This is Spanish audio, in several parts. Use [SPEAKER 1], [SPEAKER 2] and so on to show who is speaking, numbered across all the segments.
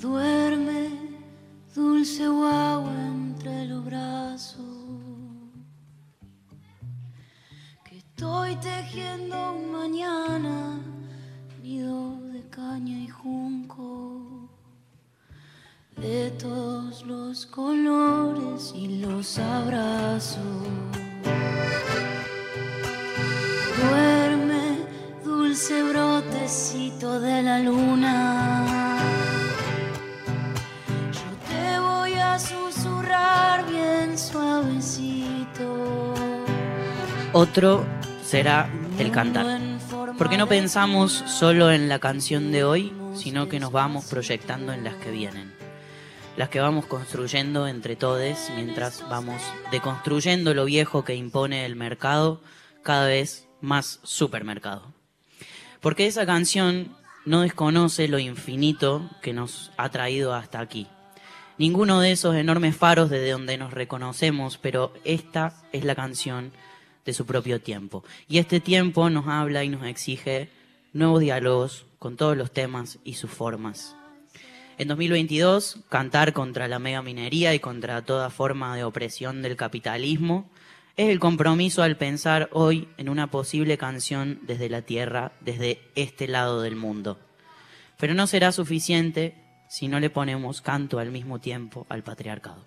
[SPEAKER 1] Duerme, dulce guagua entre los brazos. Que estoy tejiendo un mañana, nido de caña y junco. De todos los colores y los abrazos.
[SPEAKER 2] Otro será el cantar. Porque no pensamos solo en la canción de hoy, sino que nos vamos proyectando en las que vienen. Las que vamos construyendo entre todos mientras vamos deconstruyendo lo viejo que impone el mercado cada vez más supermercado. Porque esa canción no desconoce lo infinito que nos ha traído hasta aquí. Ninguno de esos enormes faros desde donde nos reconocemos, pero esta es la canción de su propio tiempo. Y este tiempo nos habla y nos exige nuevos diálogos con todos los temas y sus formas. En 2022, cantar contra la mega minería y contra toda forma de opresión del capitalismo es el compromiso al pensar hoy en una posible canción desde la tierra, desde este lado del mundo. Pero no será suficiente si no le ponemos canto al mismo tiempo al patriarcado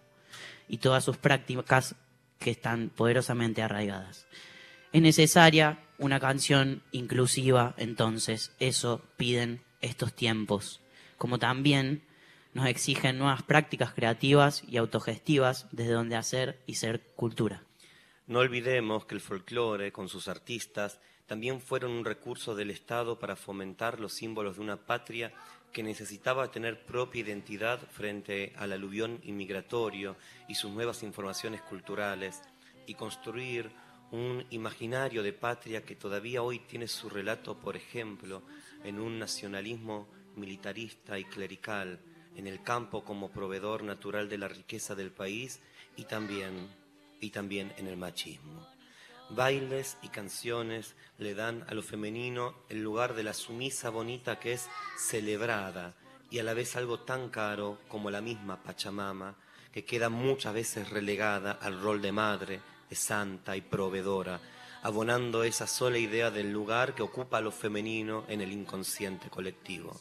[SPEAKER 2] y todas sus prácticas que están poderosamente arraigadas. Es necesaria una canción inclusiva, entonces, eso piden estos tiempos, como también nos exigen nuevas prácticas creativas y autogestivas desde donde hacer y ser cultura.
[SPEAKER 3] No olvidemos que el folclore, con sus artistas, también fueron un recurso del Estado para fomentar los símbolos de una patria que necesitaba tener propia identidad frente al aluvión inmigratorio y sus nuevas informaciones culturales, y construir un imaginario de patria que todavía hoy tiene su relato, por ejemplo, en un nacionalismo militarista y clerical, en el campo como proveedor natural de la riqueza del país y también y también en el machismo. Bailes y canciones le dan a lo femenino el lugar de la sumisa bonita que es celebrada y a la vez algo tan caro como la misma Pachamama, que queda muchas veces relegada al rol de madre, de santa y proveedora, abonando esa sola idea del lugar que ocupa lo femenino en el inconsciente colectivo.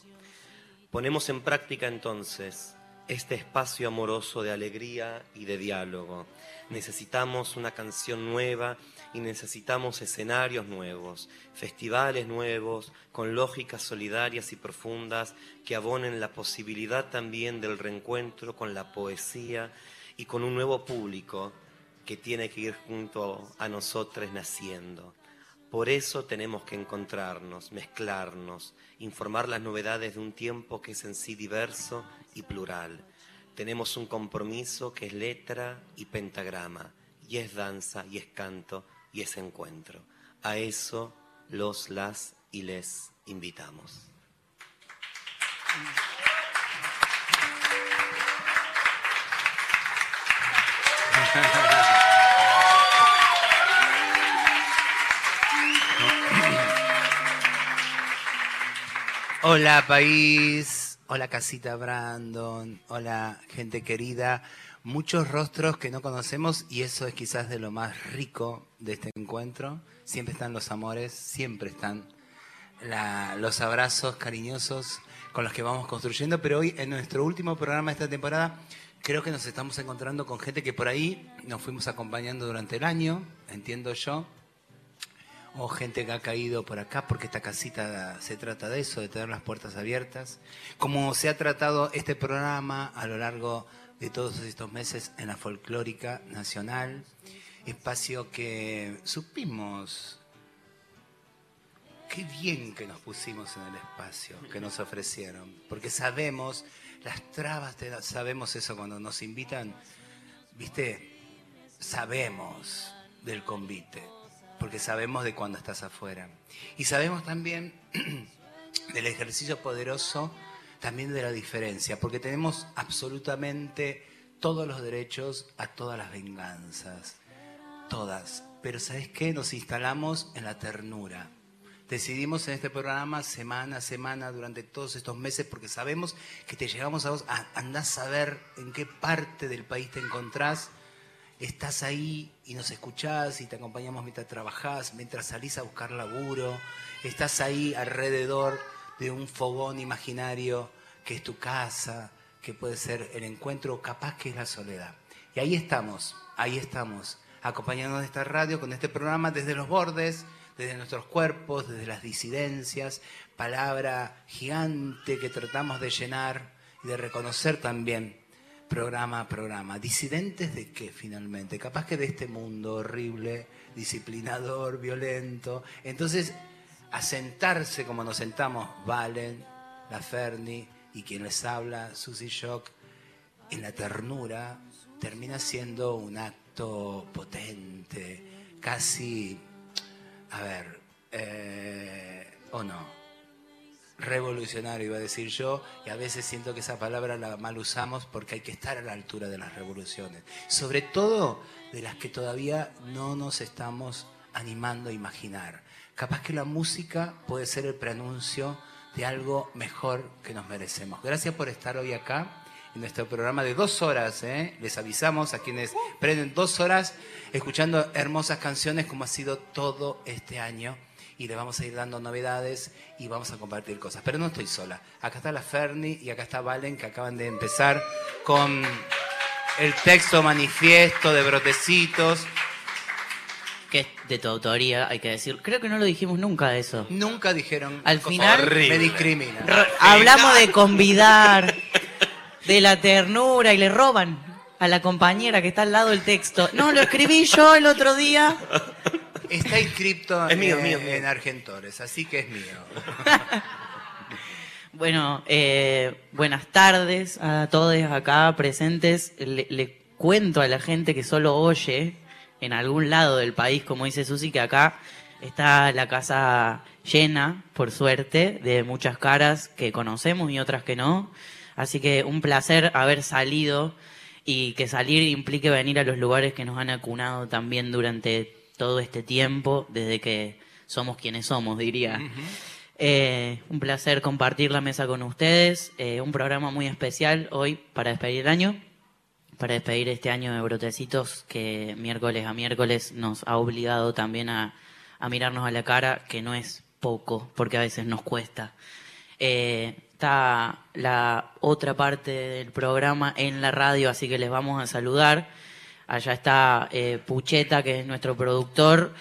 [SPEAKER 3] Ponemos en práctica entonces este espacio amoroso de alegría y de diálogo. Necesitamos una canción nueva y necesitamos escenarios nuevos, festivales nuevos, con lógicas solidarias y profundas que abonen la posibilidad también del reencuentro con la poesía y con un nuevo público que tiene que ir junto a nosotros naciendo. Por eso tenemos que encontrarnos, mezclarnos, informar las novedades de un tiempo que es en sí diverso y plural. Tenemos un compromiso que es letra y pentagrama, y es danza, y es canto, y es encuentro. A eso los, las y les invitamos.
[SPEAKER 4] Hola país, hola casita Brandon, hola gente querida, muchos rostros que no conocemos y eso es quizás de lo más rico de este encuentro. Siempre están los amores, siempre están los abrazos cariñosos con los que vamos construyendo, pero hoy en nuestro último programa de esta temporada creo que nos estamos encontrando con gente que por ahí nos fuimos acompañando durante el año, entiendo yo, o gente que ha caído por acá, porque esta casita se trata de eso, de tener las puertas abiertas. Como se ha tratado este programa a lo largo de todos estos meses en la folclórica nacional, espacio que supimos, qué bien que nos pusimos en el espacio que nos ofrecieron, porque sabemos las trabas, de- sabemos eso cuando nos invitan, viste, sabemos del convite, porque sabemos de cuando estás afuera. Y sabemos también del ejercicio poderoso, también de la diferencia, porque tenemos absolutamente todos los derechos a todas las venganzas, todas. Pero ¿sabes qué? Nos instalamos en la ternura. decidimos en este programa semana a semana durante todos estos meses porque sabemos que te llegamos a vos, andás a ver en qué parte del país te encontrás, estás ahí y nos escuchás y te acompañamos mientras trabajás, mientras salís a buscar laburo, estás ahí alrededor de un fogón imaginario que es tu casa, que puede ser el encuentro, capaz que es la soledad. Y ahí estamos, ahí estamos, acompañándonos de esta radio con este programa desde los bordes, desde nuestros cuerpos, desde las disidencias, palabra gigante que tratamos de llenar y de reconocer también programa a programa. ¿Disidentes de qué finalmente? Capaz que de este mundo horrible, disciplinador, violento. Entonces, a sentarse como nos sentamos Valen, la Ferni y quien les habla, Susy Shock, en la ternura, termina siendo un acto potente, casi a ver, eh, o no, revolucionario iba a decir yo, y a veces siento que esa palabra la mal usamos porque hay que estar a la altura de las revoluciones, sobre todo de las que todavía no nos estamos animando a imaginar. Capaz que la música puede ser el preanuncio de algo mejor que nos merecemos. Gracias por estar hoy acá en nuestro programa de dos horas. ¿eh? Les avisamos a quienes prenden dos horas escuchando hermosas canciones como ha sido todo este año. Y les vamos a ir dando novedades y vamos a compartir cosas. Pero no estoy sola. Acá está la Ferni y acá está Valen que acaban de empezar con el texto manifiesto de brotecitos.
[SPEAKER 2] Que es de tu autoría, hay que decir. Creo que no lo dijimos nunca eso.
[SPEAKER 4] Nunca dijeron.
[SPEAKER 2] Al final
[SPEAKER 4] me discriminan.
[SPEAKER 2] Hablamos de convidar, de la ternura y le roban a la compañera que está al lado del texto. No, lo escribí yo el otro día.
[SPEAKER 4] Está inscrito en, Argentores, así que es mío.
[SPEAKER 2] bueno, eh, buenas tardes a todos acá presentes. Le, cuento a la gente que solo oye en algún lado del país, como dice Susi, que acá está la casa llena, por suerte, de muchas caras que conocemos y otras que no. Así que un placer haber salido y que salir implique venir a los lugares que nos han acunado también durante todo este tiempo, desde que somos quienes somos, diría. Eh, un placer compartir la mesa con ustedes. Eh, un programa muy especial hoy para despedir el año, para despedir este año de Brotecitos que miércoles a miércoles nos ha obligado también a, a mirarnos a la cara, que no es poco, porque a veces nos cuesta. Eh, está la otra parte del programa en la radio, así que les vamos a saludar. Allá está eh, Pucheta, que es nuestro productor.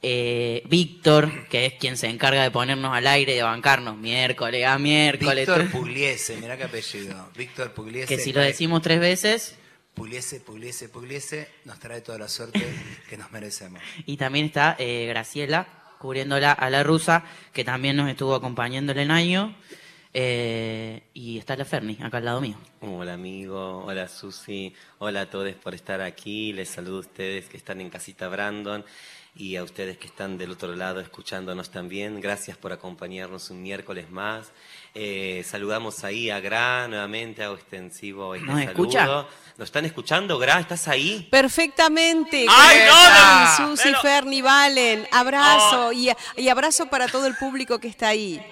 [SPEAKER 2] Eh, Víctor, que es quien se encarga de ponernos al aire y de bancarnos miércoles a miércoles.
[SPEAKER 4] Víctor Pugliese, mirá qué apellido. Víctor Pugliese.
[SPEAKER 2] Que si lo decimos tres veces.
[SPEAKER 4] Pugliese, Pugliese, Pugliese, nos trae toda la suerte que nos merecemos.
[SPEAKER 2] Y también está eh, Graciela, cubriéndola a la rusa, que también nos estuvo acompañando el año. Eh, y está la Ferni, acá al lado mío.
[SPEAKER 3] Hola amigo, hola Susi, hola a todos por estar aquí. Les saludo a ustedes que están en Casita Brandon y a ustedes que están del otro lado escuchándonos también. Gracias por acompañarnos un miércoles más. Eh, saludamos ahí a Gra, nuevamente hago extensivo este
[SPEAKER 2] ¿Nos escucha?
[SPEAKER 3] ¿Nos están escuchando, Gra? ¿Estás ahí?
[SPEAKER 5] Perfectamente.
[SPEAKER 3] ¡Ay, no,
[SPEAKER 5] Susi, Ferni, Valen, abrazo oh. y abrazo para todo el público que está ahí.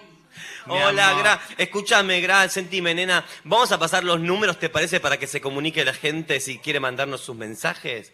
[SPEAKER 3] Hola, Gra. Escúchame, Gra, sentime, nena. Vamos a pasar los números, ¿te parece? Para que se comunique la gente si quiere mandarnos sus mensajes.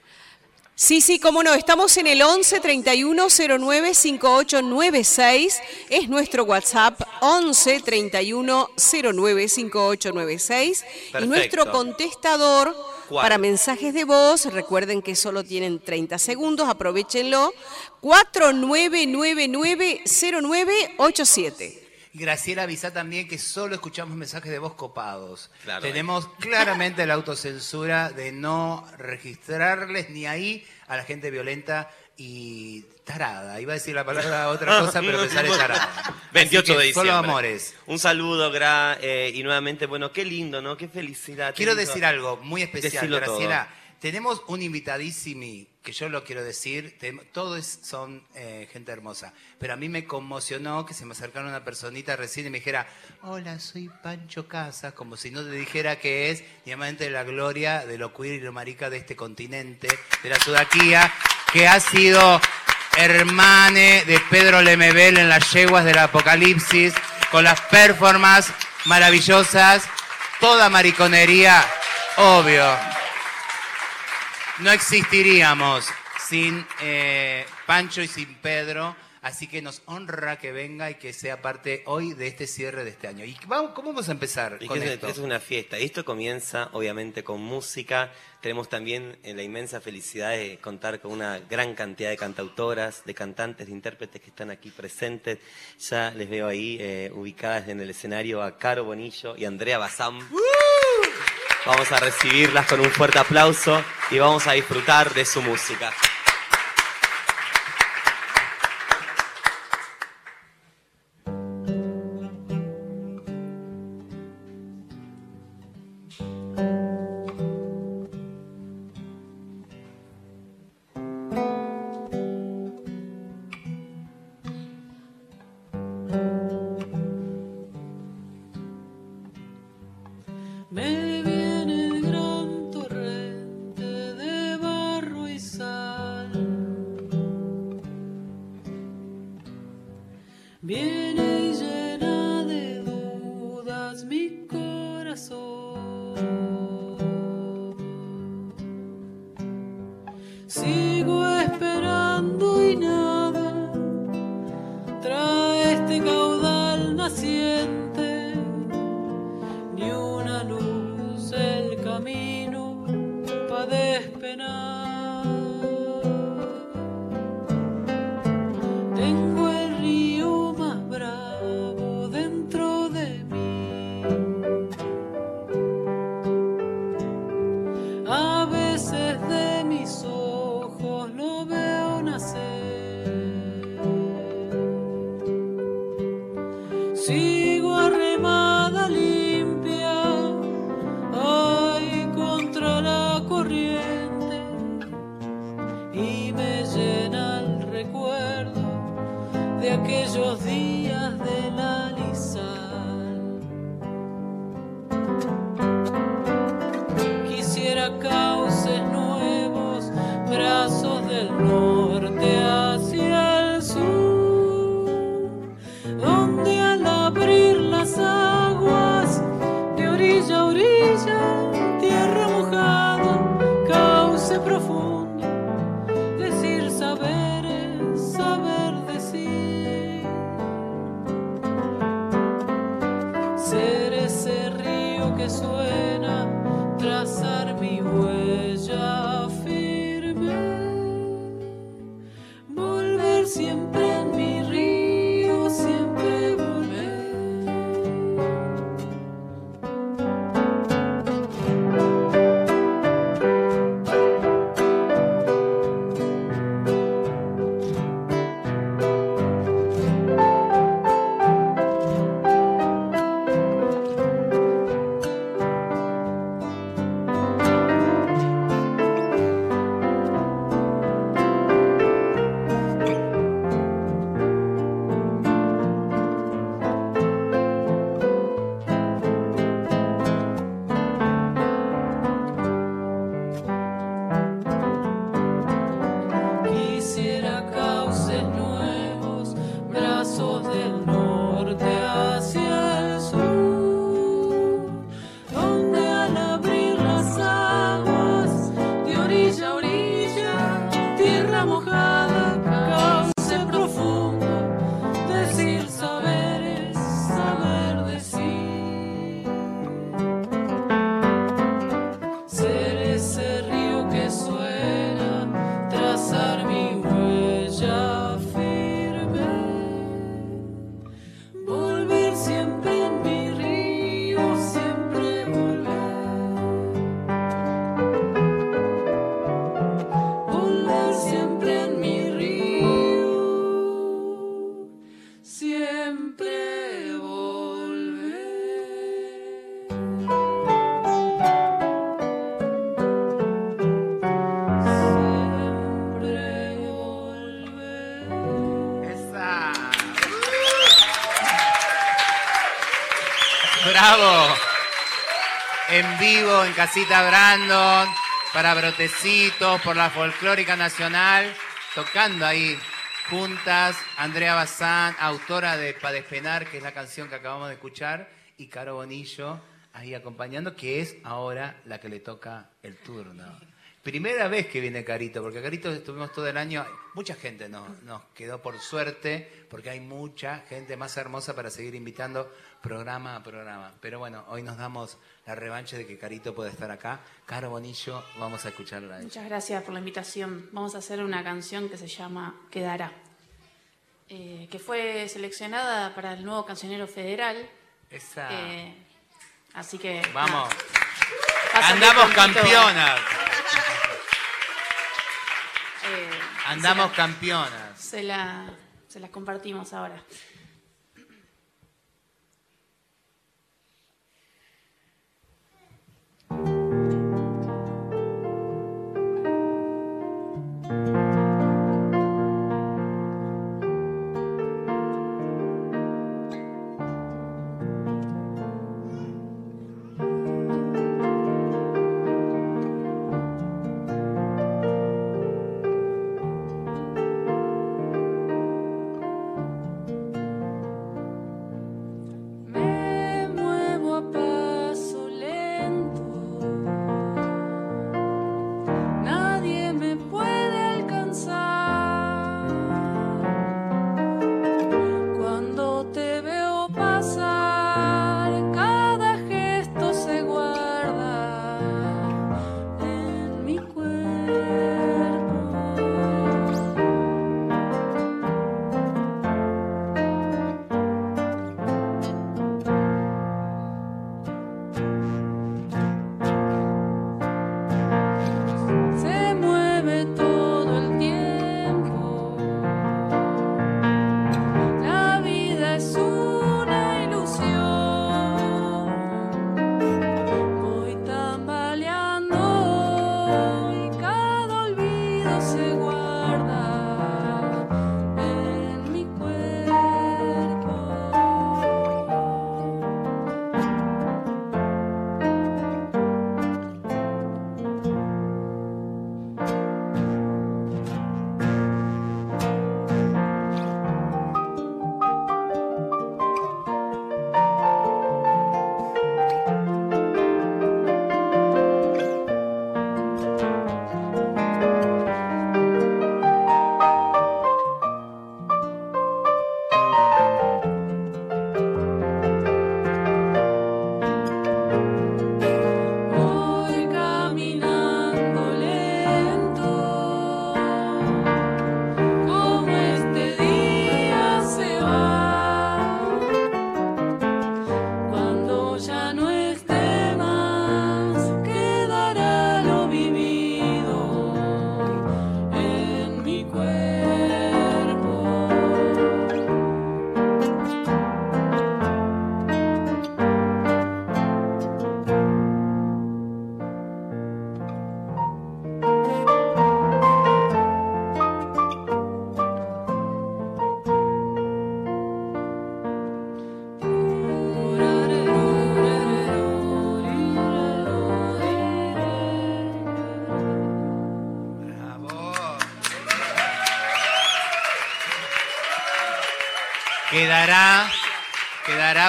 [SPEAKER 5] Sí, sí, cómo no. Estamos en el 11 31 09 5896. Es nuestro WhatsApp 11 31 09 5896. Y nuestro contestador para mensajes de voz, recuerden que solo tienen 30 segundos, aprovechenlo. 4999 0987.
[SPEAKER 4] Graciela avisa también que solo escuchamos mensajes de voz copados. Tenemos claramente la autocensura de no registrarles ni ahí a la gente violenta y tarada. Iba a decir la palabra otra cosa, pero me sale tarada.
[SPEAKER 3] 28 de diciembre.
[SPEAKER 4] Solo amores.
[SPEAKER 3] Un saludo, Gra, eh, y nuevamente, bueno, qué lindo, ¿no? Qué felicidad.
[SPEAKER 4] Quiero decir algo muy especial, Graciela. Tenemos un invitadísimo que yo lo quiero decir, todos son eh, gente hermosa, pero a mí me conmocionó que se me acercara una personita recién y me dijera, hola, soy Pancho Casas, como si no te dijera que es diamante la gloria de lo queer y lo marica de este continente, de la sudaquía, que ha sido hermane de Pedro Lemebel en las yeguas del Apocalipsis, con las performances maravillosas, toda mariconería, obvio. No existiríamos sin eh, Pancho y sin Pedro. Así que nos honra que venga y que sea parte hoy de este cierre de este año. ¿Y vamos, cómo vamos a empezar con
[SPEAKER 6] es,
[SPEAKER 4] esto?
[SPEAKER 6] Es una fiesta. Esto comienza, obviamente, con música. Tenemos también eh, la inmensa felicidad de contar con una gran cantidad de cantautoras, de cantantes, de intérpretes que están aquí presentes. Ya les veo ahí eh, ubicadas en el escenario a Caro Bonillo y Andrea Bazán. Vamos a recibirlas con un fuerte aplauso y vamos a disfrutar de su música.
[SPEAKER 4] En Casita Brandon, para Brotecitos, por la Folclórica Nacional, tocando ahí juntas, Andrea Bazán, autora de Pa Despenar, que es la canción que acabamos de escuchar, y Caro Bonillo ahí acompañando, que es ahora la que le toca el turno. Primera vez que viene Carito, porque Carito estuvimos todo el año, mucha gente nos, nos quedó por suerte, porque hay mucha gente más hermosa para seguir invitando programa a programa. Pero bueno, hoy nos damos la revancha de que Carito pueda estar acá. Caro Bonillo, vamos a escucharla.
[SPEAKER 6] Muchas gracias por la invitación. Vamos a hacer una canción que se llama Quedará, eh, que fue seleccionada para el nuevo cancionero federal.
[SPEAKER 4] Esa.
[SPEAKER 6] Eh, así que.
[SPEAKER 4] Vamos.
[SPEAKER 6] nada.
[SPEAKER 4] Andamos campeonas.
[SPEAKER 6] Eh,
[SPEAKER 4] Andamos campeonas.
[SPEAKER 6] Se la, se las compartimos ahora.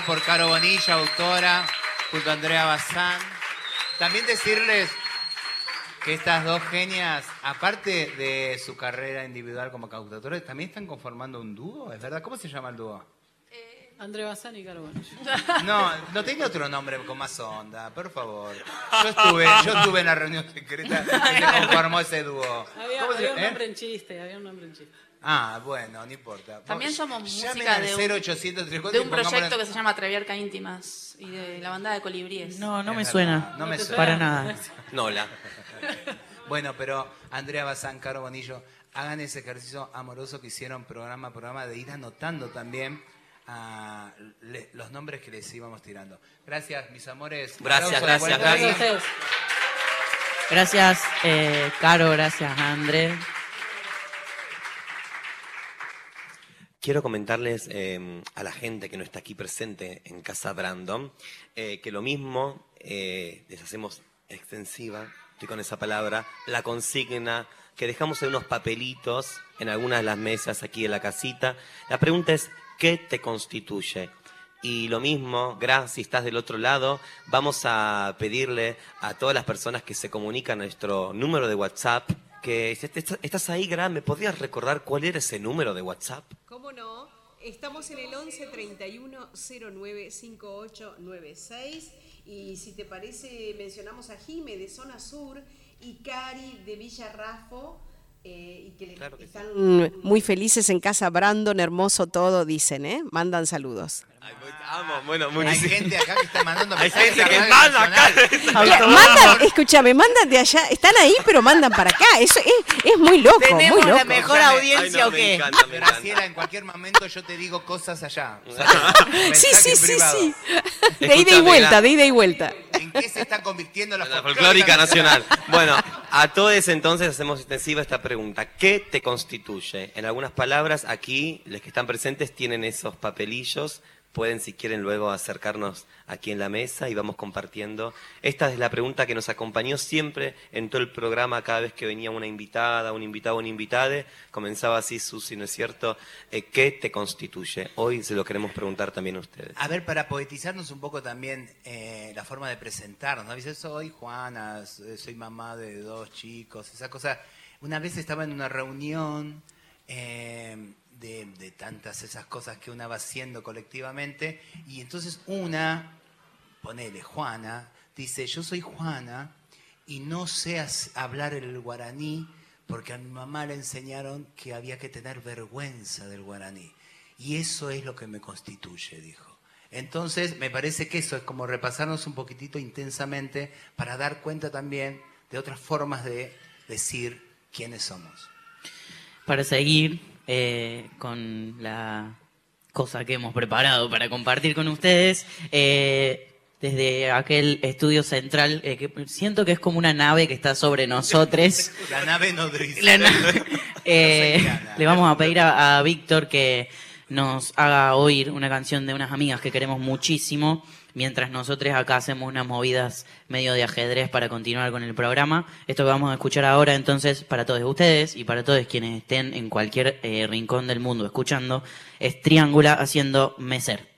[SPEAKER 4] Por Caro Bonilla, autora, junto a Andrea Bazán. También decirles que estas dos genias, aparte de su carrera individual como cantautores, también están conformando un dúo, ¿es verdad? ¿Cómo se llama el dúo?
[SPEAKER 7] André Bazán y Caro Bonillo.
[SPEAKER 4] No, no tiene otro nombre con más onda, por favor. Yo estuve, yo estuve en la reunión secreta que se conformó ese dúo.
[SPEAKER 7] Había,
[SPEAKER 4] ¿Cómo se-
[SPEAKER 7] había un
[SPEAKER 4] eh?
[SPEAKER 7] nombre en chiste, había un nombre en chiste.
[SPEAKER 4] Ah, bueno, no importa.
[SPEAKER 6] También somos música de un,
[SPEAKER 4] 0800
[SPEAKER 6] de un
[SPEAKER 4] 34 y
[SPEAKER 6] proyecto que se llama Treviarca Íntimas y de la banda de Colibríes.
[SPEAKER 2] No, no
[SPEAKER 4] Es
[SPEAKER 2] me
[SPEAKER 4] verdad,
[SPEAKER 2] suena.
[SPEAKER 4] no me suena.
[SPEAKER 2] Para nada.
[SPEAKER 3] Nola.
[SPEAKER 4] Bueno, pero Andrea Bazán, Caro Bonillo, hagan ese ejercicio amoroso que hicieron programa a programa de ir anotando también ah, le- los nombres que les íbamos tirando. Gracias, mis amores.
[SPEAKER 3] Gracias, gracias,
[SPEAKER 7] ustedes.
[SPEAKER 2] Gracias, eh, Caro, gracias, André.
[SPEAKER 3] Quiero comentarles eh, a la gente que no está aquí presente en Casa Brandon eh, que lo mismo eh, les hacemos extensiva, estoy con esa palabra, la consigna que dejamos en unos papelitos en algunas de las mesas aquí de la casita. La pregunta es, ¿qué te constituye? Y lo mismo, Gra, si estás del otro lado, vamos a pedirle a todas las personas que se comunican a nuestro número de WhatsApp, que si est- estás ahí, Gra, ¿me podrías recordar cuál era ese número de WhatsApp?
[SPEAKER 5] ¿Cómo no? Estamos en el 11 31 09 5896 y si te parece mencionamos a Jime de Zona Sur y Cari de Villa Rafo eh, y que,
[SPEAKER 3] Claro que sí.
[SPEAKER 5] están muy felices en casa Brandon, hermoso todo, dicen, ¿eh? Mandan saludos.
[SPEAKER 3] Muy- amo, bueno,
[SPEAKER 4] Hay gente acá que está mandando
[SPEAKER 3] Hay
[SPEAKER 4] mensajes
[SPEAKER 3] gente que manda acá.
[SPEAKER 5] Mandan, escúchame, mandan de allá, están ahí pero mandan para acá, eso es, es muy loco, muy
[SPEAKER 2] ¿Tenemos
[SPEAKER 5] loco.
[SPEAKER 2] la mejor audiencia
[SPEAKER 3] Ay, no,
[SPEAKER 2] o
[SPEAKER 3] me
[SPEAKER 2] qué?
[SPEAKER 3] encanta, me
[SPEAKER 4] Graciela, en cualquier momento yo te digo cosas allá. O sea,
[SPEAKER 5] Sí, sí, sí, sí. De ida y vuelta, de ida y vuelta.
[SPEAKER 4] ¿En qué se está convirtiendo la,
[SPEAKER 3] La folclórica nacional. Bueno, a todos entonces hacemos extensiva esta pregunta. ¿Qué te constituye? En algunas palabras, aquí, los que están presentes tienen esos papelillos. Pueden, si quieren, luego acercarnos aquí en la mesa y vamos compartiendo. Esta es la pregunta que nos acompañó siempre en todo el programa, cada vez que venía una invitada, un invitado, una invitada. Comenzaba así, Susi, ¿no es cierto? Eh, ¿Qué te constituye? Hoy se lo queremos preguntar también a ustedes.
[SPEAKER 4] A ver, para poetizarnos un poco también eh, la forma de presentarnos. ¿no? Dice, soy Juana, s- soy mamá de dos chicos, esa cosa. Una vez estaba en una reunión eh, de, tantas esas cosas que una va haciendo colectivamente y entonces una, ponele Juana, dice, yo soy Juana y no sé hablar el guaraní porque a mi mamá le enseñaron que había que tener vergüenza del guaraní. Y eso es lo que me constituye, dijo. Entonces, me parece que eso es como repasarnos un poquitito intensamente para dar cuenta también de otras formas de decir quiénes somos.
[SPEAKER 2] Para seguir eh, con la cosa que hemos preparado para compartir con ustedes, eh, desde aquel estudio central, eh, que siento que es como una nave que está sobre nosotros.
[SPEAKER 4] La nave nodriza.
[SPEAKER 2] La nave. Eh, le vamos a pedir a, a Víctor que nos haga oír una canción de unas amigas que queremos muchísimo, mientras nosotros acá hacemos unas movidas medio de ajedrez para continuar con el programa. Esto que vamos a escuchar ahora, entonces, para todos ustedes y para todos quienes estén en cualquier eh, rincón del mundo escuchando, es Triángula haciendo Meser.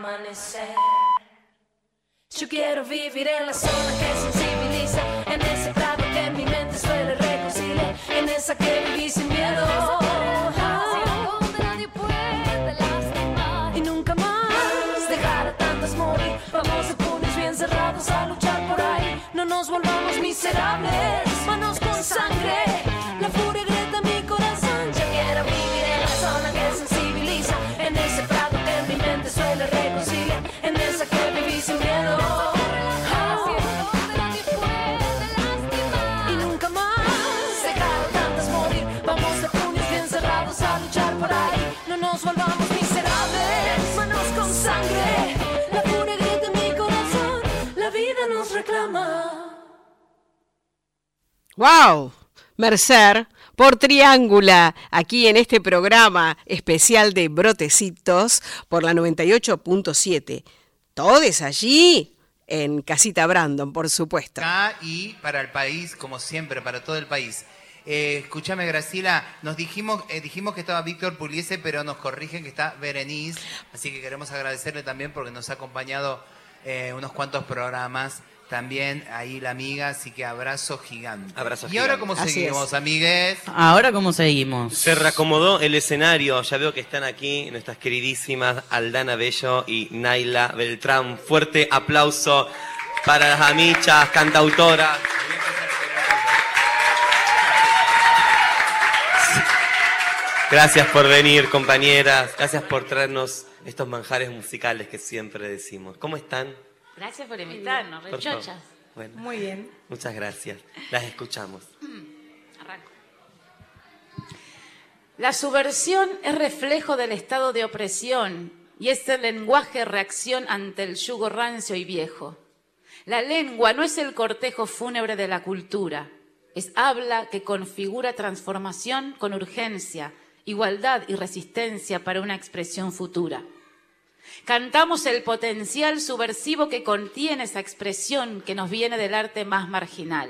[SPEAKER 8] Amanecer. Yo quiero vivir en la zona que sensibiliza, en ese prado que mi mente suele reconciliar, en esa que viví sin miedo. Y nunca más dejar a tantas morir. Vamos de puños bien cerrados a luchar por ahí. No nos volvamos miserables, manos con sangre.
[SPEAKER 5] ¡Wow! Mercer por Triángula, aquí en este programa especial de Brotecitos por la 98.7. Todos allí en Casita Brandon, por supuesto.
[SPEAKER 4] Acá y para el país, como siempre, para todo el país. Eh, escúchame, Graciela, nos dijimos, eh, dijimos que estaba Víctor Puliese, pero nos corrigen que está Berenice, así que queremos agradecerle también porque nos ha acompañado eh, unos cuantos programas. También ahí la amiga, así que abrazo gigante.
[SPEAKER 3] Abrazo
[SPEAKER 4] y ahora. ¿cómo
[SPEAKER 5] Así
[SPEAKER 4] seguimos,
[SPEAKER 5] es.
[SPEAKER 4] amigues?
[SPEAKER 2] Ahora, ¿cómo seguimos?
[SPEAKER 3] Se reacomodó el escenario, ya veo que están aquí nuestras queridísimas Aldana Bello y Naila Beltrán. Fuerte aplauso para las amichas, cantautoras. Gracias por venir, compañeras. Gracias por traernos estos manjares musicales que siempre decimos. ¿Cómo están?
[SPEAKER 9] Gracias por invitarnos, rechochas.
[SPEAKER 3] Bueno,
[SPEAKER 10] Muy bien.
[SPEAKER 3] muchas gracias. Las escuchamos.
[SPEAKER 9] Arranco. La subversión es reflejo del estado de opresión y es el lenguaje reacción ante el yugo rancio y viejo. La lengua no es el cortejo fúnebre de la cultura, es habla que configura transformación con urgencia, igualdad y resistencia para una expresión futura. Cantamos el potencial subversivo que contiene esa expresión que nos viene del arte más marginal.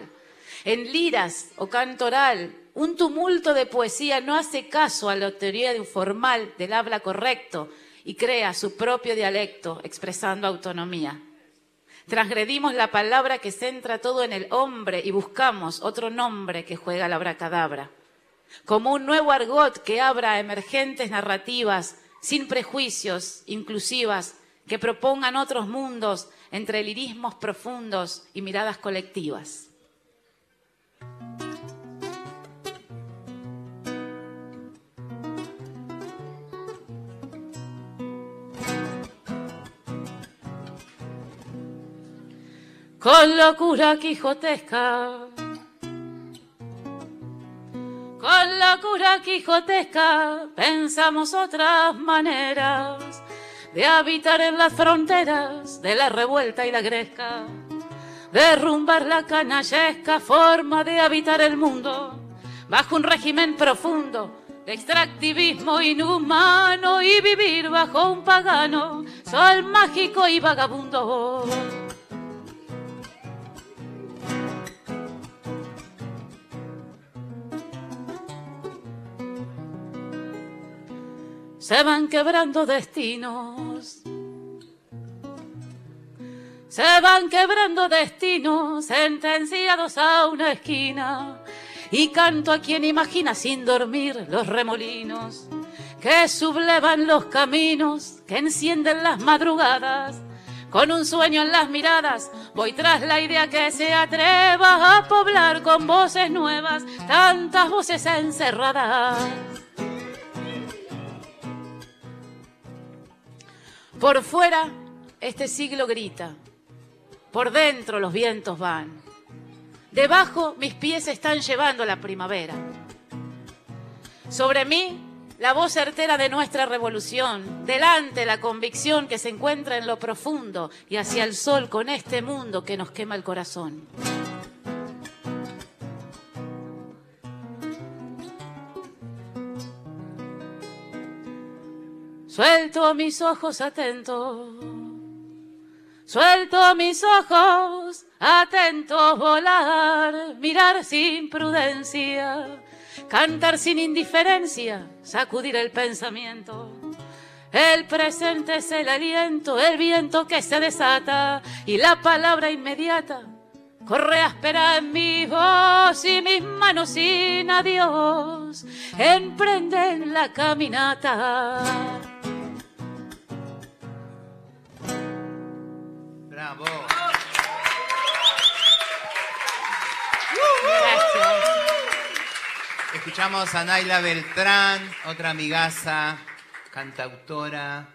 [SPEAKER 9] En liras o canto oral, un tumulto de poesía no hace caso a la teoría informal del habla correcto y crea su propio dialecto expresando autonomía. Transgredimos la palabra que centra todo en el hombre y buscamos otro nombre que juega la abracadabra. Como un nuevo argot que abra emergentes narrativas sin prejuicios, inclusivas, que propongan otros mundos entre lirismos profundos y miradas colectivas. Con locura quijotesca, con locura quijotesca, pensamos otras maneras de habitar en las fronteras de la revuelta y la gresca, derrumbar la canallesca forma de habitar el mundo bajo un régimen profundo de extractivismo inhumano y vivir bajo un pagano sol mágico y vagabundo. Se van quebrando destinos. Se van quebrando destinos sentenciados a una esquina. Y canto a quien imagina sin dormir los remolinos que sublevan los caminos, que encienden las madrugadas. Con un sueño en las miradas, voy tras la idea que se atreva a poblar con voces nuevas, tantas voces encerradas. Por fuera, este siglo grita. Por dentro los vientos van. Debajo mis pies están llevando la primavera. Sobre mí, la voz certera de nuestra revolución, delante la convicción que se encuentra en lo profundo y hacia el sol con este mundo que nos quema el corazón. Suelto mis ojos atentos, suelto mis ojos atentos, volar, mirar sin prudencia, cantar sin indiferencia, sacudir el pensamiento. El presente es el aliento, el viento que se desata. Y la palabra inmediata corre áspera en mi voz y mis manos sin adiós. Emprenden la caminata.
[SPEAKER 4] Bravo.
[SPEAKER 9] Gracias.
[SPEAKER 4] Escuchamos a Naila Beltrán, otra amigaza, cantautora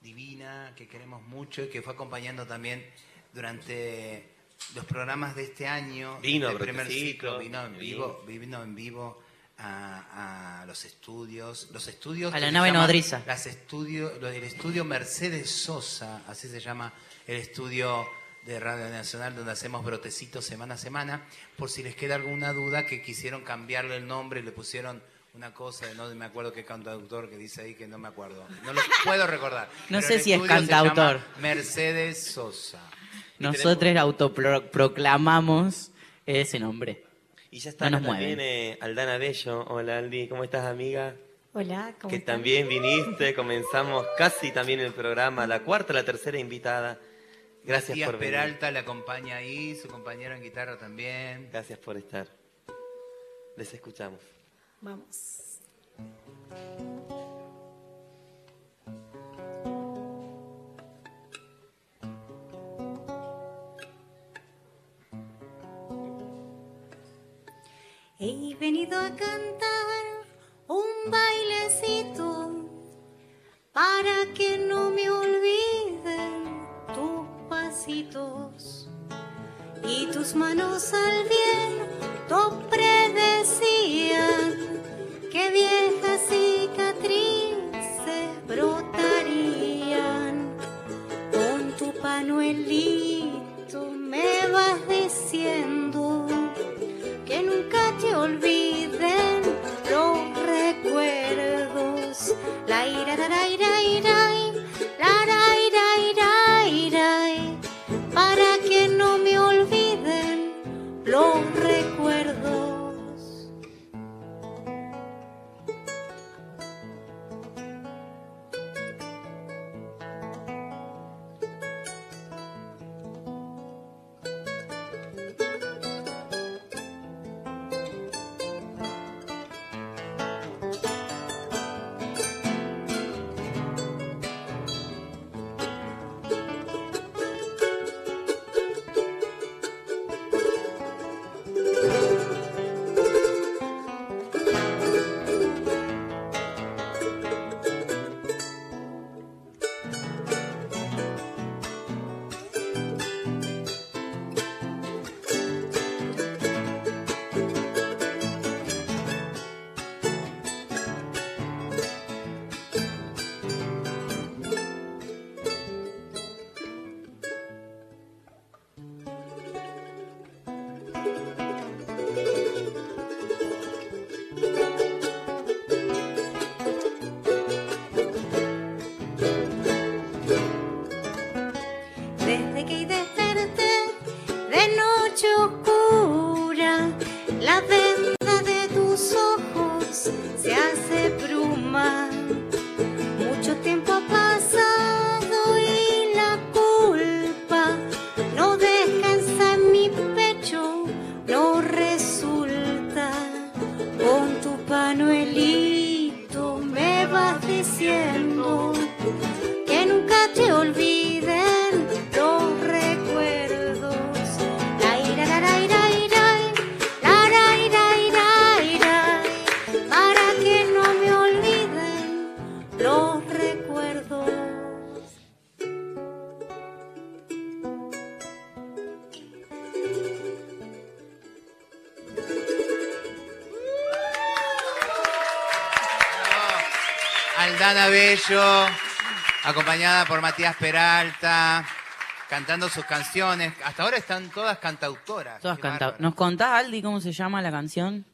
[SPEAKER 4] divina, que queremos mucho y que fue acompañando también durante los programas de este año.
[SPEAKER 3] Vino,
[SPEAKER 4] del
[SPEAKER 3] creo
[SPEAKER 4] primer
[SPEAKER 3] sí,
[SPEAKER 4] ciclo, vino en vivo, vino en vivo a, a los estudios, los estudios
[SPEAKER 2] A la nave nodriza.
[SPEAKER 4] Las estudio, lo del estudio Mercedes Sosa, así se llama el estudio de Radio Nacional donde hacemos brotecitos semana a semana, por si les queda alguna duda que quisieron cambiarle el nombre, le pusieron una cosa, no me acuerdo qué cantautor que dice ahí que no me acuerdo, no lo puedo recordar.
[SPEAKER 2] No sé si es
[SPEAKER 4] estudio se llama
[SPEAKER 2] cantautor.
[SPEAKER 4] Mercedes Sosa.
[SPEAKER 2] Nosotros autoproclamamos ese nombre.
[SPEAKER 3] Y ya está
[SPEAKER 2] No nos
[SPEAKER 3] también eh, Aldana Bello. Hola Aldi, ¿cómo estás amiga?
[SPEAKER 11] Hola, ¿cómo
[SPEAKER 3] que
[SPEAKER 11] están?
[SPEAKER 3] también viniste, comenzamos casi también el programa, la cuarta, la tercera invitada. Gracias
[SPEAKER 4] Matías
[SPEAKER 3] por venir.
[SPEAKER 4] Peralta le acompaña ahí, su compañero en guitarra también.
[SPEAKER 3] Gracias por estar. Les escuchamos.
[SPEAKER 11] Vamos. He venido a cantar un bailecito para que no me olviden tus y tus manos al viento predecían que viejas cicatrices brotarían. Con tu panuelito me vas diciendo que nunca te olviden los recuerdos. La ira, la ira, ira, la ra, ira, ira,
[SPEAKER 4] Acompañada por Matías Peralta, cantando sus canciones. Hasta ahora están todas cantautoras.
[SPEAKER 2] Todas canta-. ¿Nos contás, Aldi, cómo se llama la canción?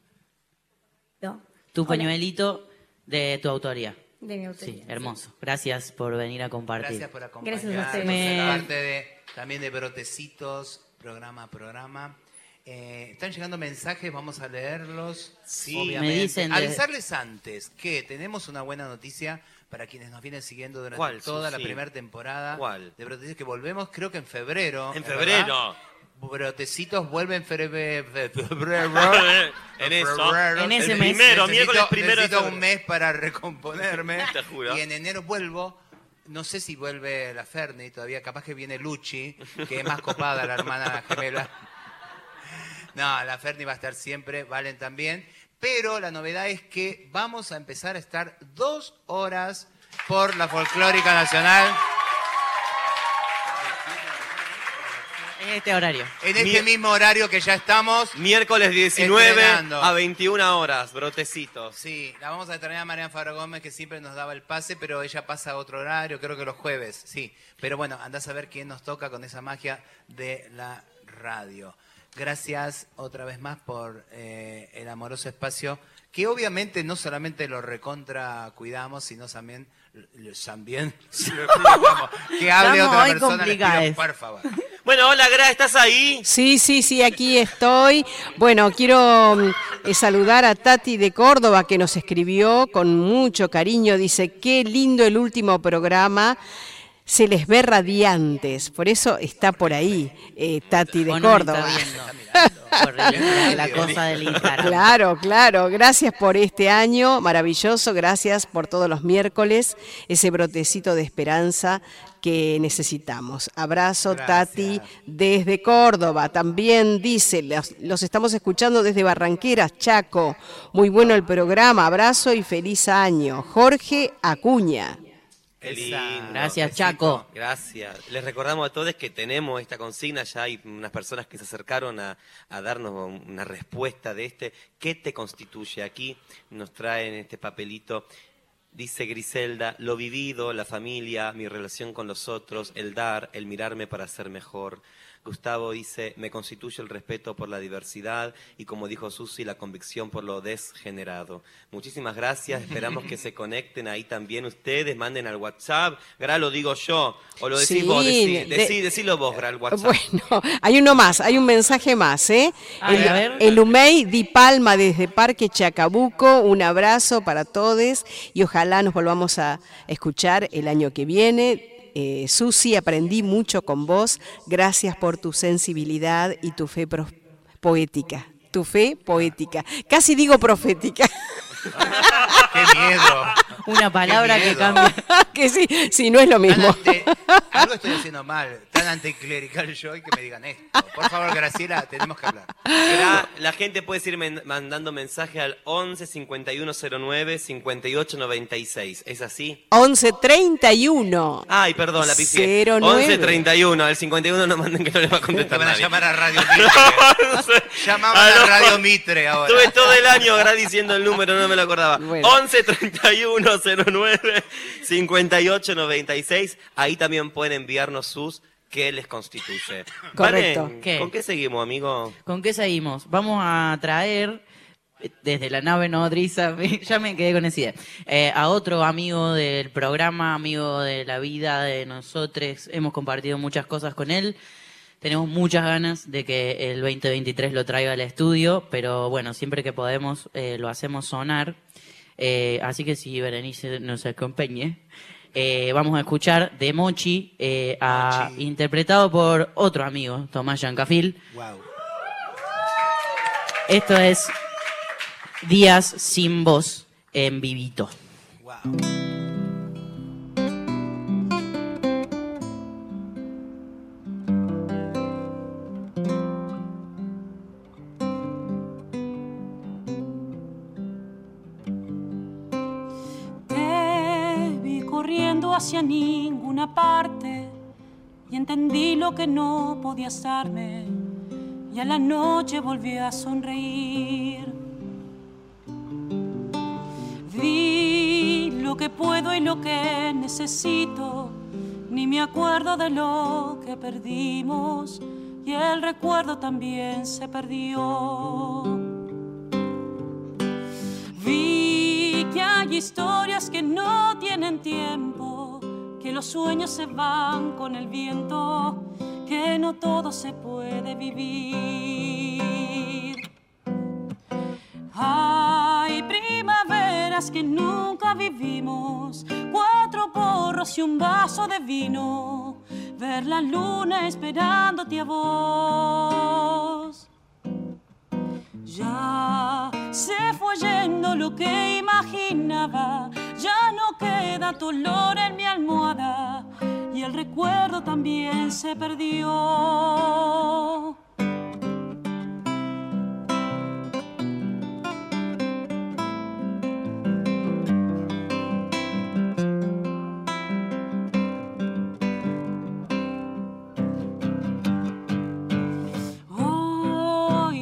[SPEAKER 2] Tu pañuelito de tu autoría.
[SPEAKER 12] De mi autoría,
[SPEAKER 2] Sí, hermoso. Gracias por venir a compartir.
[SPEAKER 4] Gracias por acompañarnos.
[SPEAKER 12] Gracias a ustedes.
[SPEAKER 2] Me-
[SPEAKER 4] parte de, también de Brotecitos, programa a programa. Eh, están llegando mensajes, vamos a leerlos.
[SPEAKER 3] Sí.
[SPEAKER 4] obviamente.
[SPEAKER 2] Me dicen de-
[SPEAKER 4] Avisarles antes que tenemos una buena noticia para quienes nos vienen siguiendo durante
[SPEAKER 3] ¿Cuál,
[SPEAKER 4] toda la primera temporada
[SPEAKER 3] ¿Cuál?
[SPEAKER 4] de Brotecitos, que volvemos creo que en febrero.
[SPEAKER 3] En
[SPEAKER 4] ¿es
[SPEAKER 3] febrero.
[SPEAKER 4] verdad? Brotecitos vuelve en febrero.
[SPEAKER 3] En eso.
[SPEAKER 2] En ese
[SPEAKER 3] El
[SPEAKER 2] mes.
[SPEAKER 3] primero,
[SPEAKER 4] Necesito-
[SPEAKER 3] miércoles primero de
[SPEAKER 4] necesito
[SPEAKER 3] febrero.
[SPEAKER 4] un mes para recomponerme.
[SPEAKER 3] Te juro.
[SPEAKER 4] Y en enero vuelvo. No sé si vuelve la Ferni todavía. Capaz que viene Luchi, que es más copada, la hermana gemela. No, la Ferni va a estar siempre, Valen también. Pero la novedad es que vamos a empezar a estar dos horas por la Folclórica Nacional.
[SPEAKER 2] En este horario.
[SPEAKER 4] En este mismo horario que ya estamos.
[SPEAKER 3] Miércoles 19
[SPEAKER 4] Estrenando.
[SPEAKER 3] a 21 horas, brotecitos.
[SPEAKER 4] Sí, la vamos a tener a Marian Fabra Gómez, que siempre nos daba el pase, pero ella pasa a otro horario, creo que los jueves, sí. Pero bueno, andás a ver quién nos toca con esa magia de la radio. Gracias otra vez más por eh, el amoroso espacio, que obviamente no solamente lo recontra cuidamos, sino también, también que hable
[SPEAKER 2] Estamos
[SPEAKER 4] otra persona, les pido, por favor.
[SPEAKER 3] Bueno, hola, Gra, ¿estás ahí?
[SPEAKER 5] Sí, sí, sí, aquí estoy. Bueno, quiero mm, eh, saludar a Tati de Córdoba que nos escribió con mucho cariño. Dice, qué lindo el último programa. Se les ve radiantes. Por eso está por ahí eh, Tati de Córdoba.
[SPEAKER 2] la cosa del Instagram.
[SPEAKER 5] Claro, claro. Gracias por este año maravilloso. Gracias por todos los miércoles. Ese brotecito de esperanza que necesitamos. Abrazo, Tati, desde Córdoba. También dice, los, los estamos escuchando desde Barranqueras, Chaco. Muy bueno el programa. Abrazo y feliz año. Jorge Acuña.
[SPEAKER 3] Qué
[SPEAKER 4] Esa.
[SPEAKER 3] lindo.
[SPEAKER 2] Gracias,
[SPEAKER 3] Besito.
[SPEAKER 2] Chaco.
[SPEAKER 3] Gracias. Les recordamos a todos que tenemos esta consigna. Ya hay unas personas que se acercaron a, a darnos una respuesta de este. ¿Qué te constituye? Aquí nos traen este papelito. Dice Griselda, lo vivido, la familia, mi relación con los otros, el dar, el mirarme para ser mejor. Gustavo dice, me constituye el respeto por la diversidad y como dijo Susi, la convicción por lo desgenerado. Muchísimas gracias, esperamos que se conecten ahí también ustedes, manden al WhatsApp. Gra, lo digo yo, o lo decís
[SPEAKER 5] Sí,
[SPEAKER 3] vos, decí,
[SPEAKER 5] de-
[SPEAKER 3] decí- decilo vos, Gra, al WhatsApp.
[SPEAKER 5] Bueno, hay uno más, hay un mensaje más, ¿eh? El,
[SPEAKER 2] ver.
[SPEAKER 5] el Umey Di Palma desde Parque Chacabuco, un abrazo para todos y ojalá nos volvamos a escuchar el año que viene. Eh, Susi, aprendí mucho con vos. Gracias por tu sensibilidad y tu fe poética. Tu fe poética. Casi digo profética.
[SPEAKER 4] ¡Qué miedo!
[SPEAKER 2] Una palabra que cambia.
[SPEAKER 5] que sí, sí, no es lo mismo.
[SPEAKER 4] ante- algo estoy haciendo mal, tan anticlerical yo y que me digan esto. Por favor, Graciela, tenemos que hablar.
[SPEAKER 3] La gente puede seguir men- mandando mensaje al 11 5109 58 96. ¿Es así?
[SPEAKER 5] 11 31.
[SPEAKER 3] Ay, perdón, la pifié.
[SPEAKER 5] 09.
[SPEAKER 3] 11 31, al 51 no manden que no les va a
[SPEAKER 4] Te
[SPEAKER 3] contestar
[SPEAKER 4] van a
[SPEAKER 3] nadie.
[SPEAKER 4] llamar a Radio Mitre.
[SPEAKER 3] No sé.
[SPEAKER 4] Llamaban
[SPEAKER 3] Aló.
[SPEAKER 4] a Radio Mitre ahora.
[SPEAKER 3] Estuve todo el año Gra diciendo el número, no me lo acordaba.
[SPEAKER 5] Bueno.
[SPEAKER 3] 11 31 09 58 96. Ahí también pueden enviarnos sus ¿Qué les constituye?
[SPEAKER 5] Correcto.
[SPEAKER 3] Valen,
[SPEAKER 2] ¿Qué?
[SPEAKER 3] ¿Con qué seguimos, amigo?
[SPEAKER 2] ¿Con qué seguimos? Vamos a traer eh, desde la nave nodriza, ya me quedé con esa idea, eh, a otro amigo del programa, amigo de la vida de nosotros. Hemos compartido muchas cosas con él. Tenemos muchas ganas de que el 2023 lo traiga al estudio, pero bueno, siempre que podemos eh, lo hacemos sonar. Eh, así que si Berenice nos acompañe, eh, vamos a escuchar de Mochi, eh, a-
[SPEAKER 4] Mochi.
[SPEAKER 2] interpretado por otro amigo, Tomás Yancafil.
[SPEAKER 4] Wow.
[SPEAKER 2] Esto es Días sin voz en vivito.
[SPEAKER 4] Wow.
[SPEAKER 13] Hacia ninguna parte y entendí lo que no podías darme y a la noche volví a sonreír. Vi lo que puedo y lo que necesito, ni me acuerdo de lo que perdimos y el recuerdo también se perdió. Vi que hay historias que no tienen tiempo, que los sueños se van con el viento, que no todo se puede vivir. Hay primaveras que nunca vivimos, cuatro porros y un vaso de vino, ver la luna esperándote a vos. Ya se fue yendo lo que imaginaba, ya no queda tu olor en mi almohada y el recuerdo también se perdió.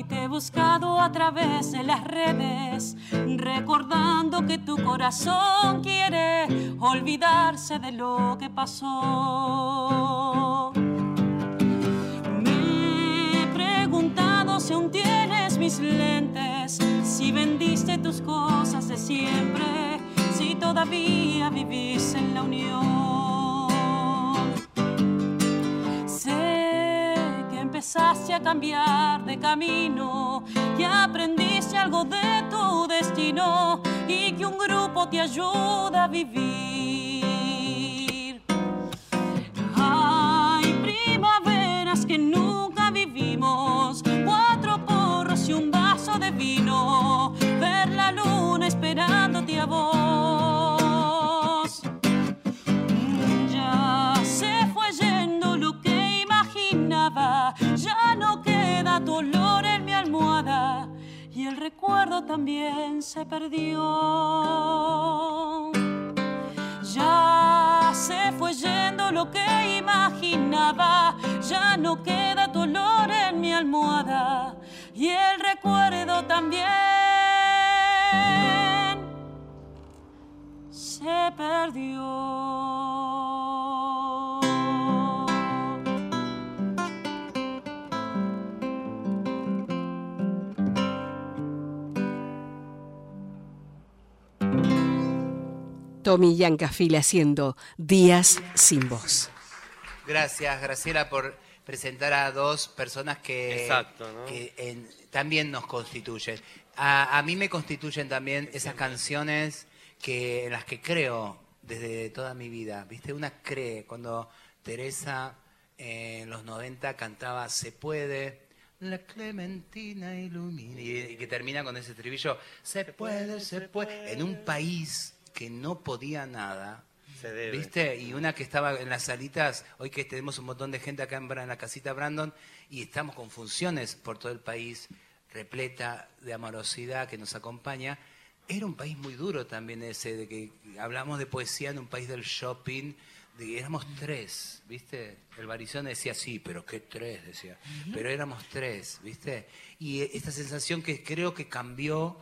[SPEAKER 13] Te he buscado a través de las redes, recordando que tu corazón quiere olvidarse de lo que pasó. Me he preguntado si aún tienes mis lentes, si vendiste tus cosas de siempre, si todavía vivís en la unión. Sé que empezaste a cambiar de camino, que aprendiste algo de tu destino y que un grupo te ayuda a vivir. Hay primaveras que nunca vivimos, cuatro porros y un vaso de vino, ver la luna esperándote a vos. Recuerdo también se perdió. Ya se fue yendo lo que imaginaba, ya no queda dolor en mi almohada y el recuerdo también se perdió.
[SPEAKER 5] Tommy Yancafile haciendo Días sin voz.
[SPEAKER 4] Gracias, Graciela, por presentar a dos personas que,
[SPEAKER 3] Exacto, ¿no?
[SPEAKER 4] que en- también nos constituyen. A, a mí me constituyen también esas canciones que, en las que creo desde toda mi vida. ¿Viste? Una cree cuando Teresa eh, en los 90 cantaba Se puede. La Clementina ilumina. Y, y que termina con ese estribillo. Se puede, se puede. En un país que no podía nada.
[SPEAKER 3] Se debe.
[SPEAKER 4] ¿Viste? Y una que estaba en las salitas, hoy que tenemos un montón de gente acá en, en la casita Brandon, y estamos con funciones por todo el país, repleta de amorosidad que nos acompaña. Era un país muy duro también ese, de que hablamos de poesía en un país del shopping, de que éramos tres, ¿viste? El Barizón decía, sí, pero ¿qué tres? Decía. Pero éramos tres, ¿viste? Y esta sensación que creo que cambió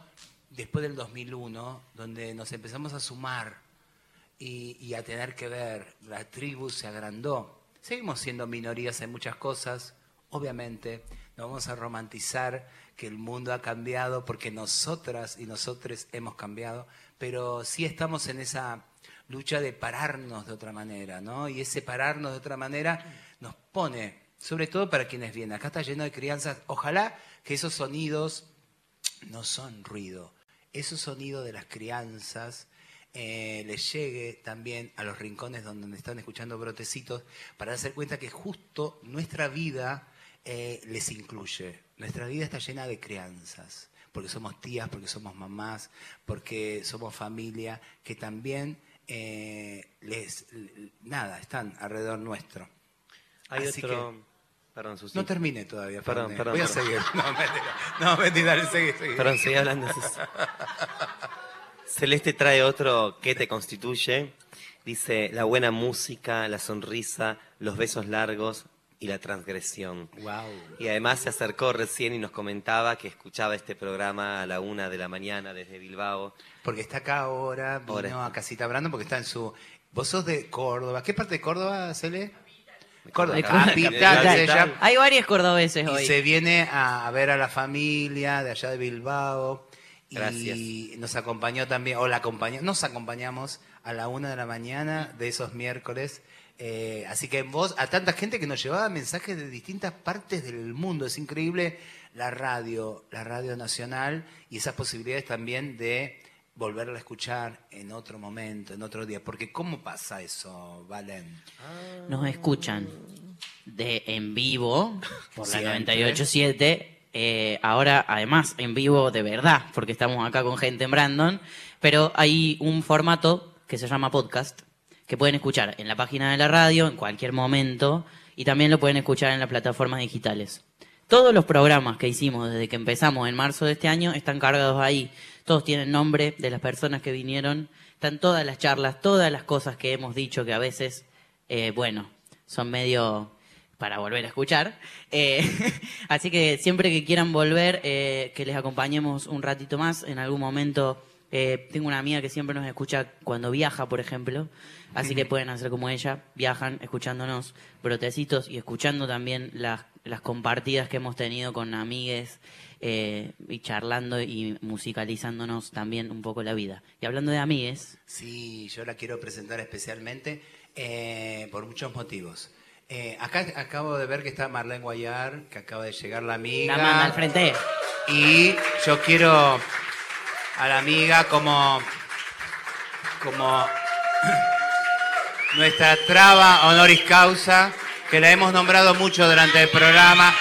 [SPEAKER 4] después del 2001, donde nos empezamos a sumar y, a tener que ver. La tribu se agrandó. Seguimos siendo minorías en muchas cosas, obviamente. No vamos a romantizar que el mundo ha cambiado porque nosotras y nosotros hemos cambiado, pero sí estamos en esa lucha de pararnos de otra manera, ¿no? Y ese pararnos de otra manera nos pone, sobre todo para quienes vienen. Acá está lleno de crianzas. Ojalá que esos sonidos no son ruido. Ese sonido de las crianzas eh, les llegue también a los rincones donde están escuchando brotecitos para darse cuenta que justo nuestra vida eh, les incluye. Nuestra vida está llena de crianzas, porque somos tías, porque somos mamás, porque somos familia, que también eh, les, nada, están alrededor nuestro.
[SPEAKER 3] Hay
[SPEAKER 4] Así
[SPEAKER 3] otro. Perdón, Susi.
[SPEAKER 4] No termine todavía,
[SPEAKER 3] Perdón, perdón.
[SPEAKER 4] Voy a seguir. No, mentira. No, mentira, dale, seguí, seguí.
[SPEAKER 3] Perdón, seguí hablando. Celeste trae otro que te constituye. Dice, la buena música, la sonrisa, los besos largos, y la transgresión.
[SPEAKER 4] Wow.
[SPEAKER 3] Y además se acercó recién y nos comentaba que escuchaba este programa a la una de la mañana desde Bilbao.
[SPEAKER 4] Porque está acá ahora, vino
[SPEAKER 3] Ahora.
[SPEAKER 4] a Casita Brando porque está en su... Vos sos de Córdoba. ¿Qué parte de Córdoba, Cele? Córdoba. Capital.
[SPEAKER 2] Hay varios cordobeses
[SPEAKER 4] Y
[SPEAKER 2] hoy.
[SPEAKER 4] se viene a, ver a la familia de allá de Bilbao. Y
[SPEAKER 3] Gracias.
[SPEAKER 4] nos acompañó también, o la acompañó, nos acompañamos a la una de la mañana de esos miércoles. Eh, así que vos, a tanta gente que nos llevaba mensajes de distintas partes del mundo, es increíble la radio, la radio nacional y esas posibilidades también de volverla a escuchar en otro momento, en otro día. Porque ¿cómo pasa eso, Valen?
[SPEAKER 2] Nos escuchan de en vivo por la
[SPEAKER 4] Siempre.
[SPEAKER 2] 98.7. eh, ahora, además, en vivo de verdad, porque estamos acá con gente en Brandon. Pero hay un formato que se llama podcast, que pueden escuchar en la página de la radio en cualquier momento y también lo pueden escuchar en las plataformas digitales. Todos los programas que hicimos desde que empezamos en marzo de este año están cargados ahí. Todos tienen nombre de las personas que vinieron. Están todas las charlas, todas las cosas que hemos dicho que a veces, eh, bueno, son medio para volver a escuchar. Eh, así que siempre que quieran volver, eh, que les acompañemos un ratito más. En algún momento eh, tengo una amiga que siempre nos escucha cuando viaja, por ejemplo. Así que pueden hacer como ella, viajan escuchándonos brotecitos y escuchando también las, las compartidas que hemos tenido con amigues eh, y charlando y musicalizándonos también un poco la vida. Y hablando de amigues,
[SPEAKER 4] Sí, yo la quiero presentar especialmente eh, por muchos motivos. Eh, acá acabo de ver que está Marlene Guayar, que acaba de llegar la amiga.
[SPEAKER 2] la manda al frente.
[SPEAKER 4] Y yo quiero a la amiga como, como nuestra traba honoris causa, que la hemos nombrado mucho durante el programa.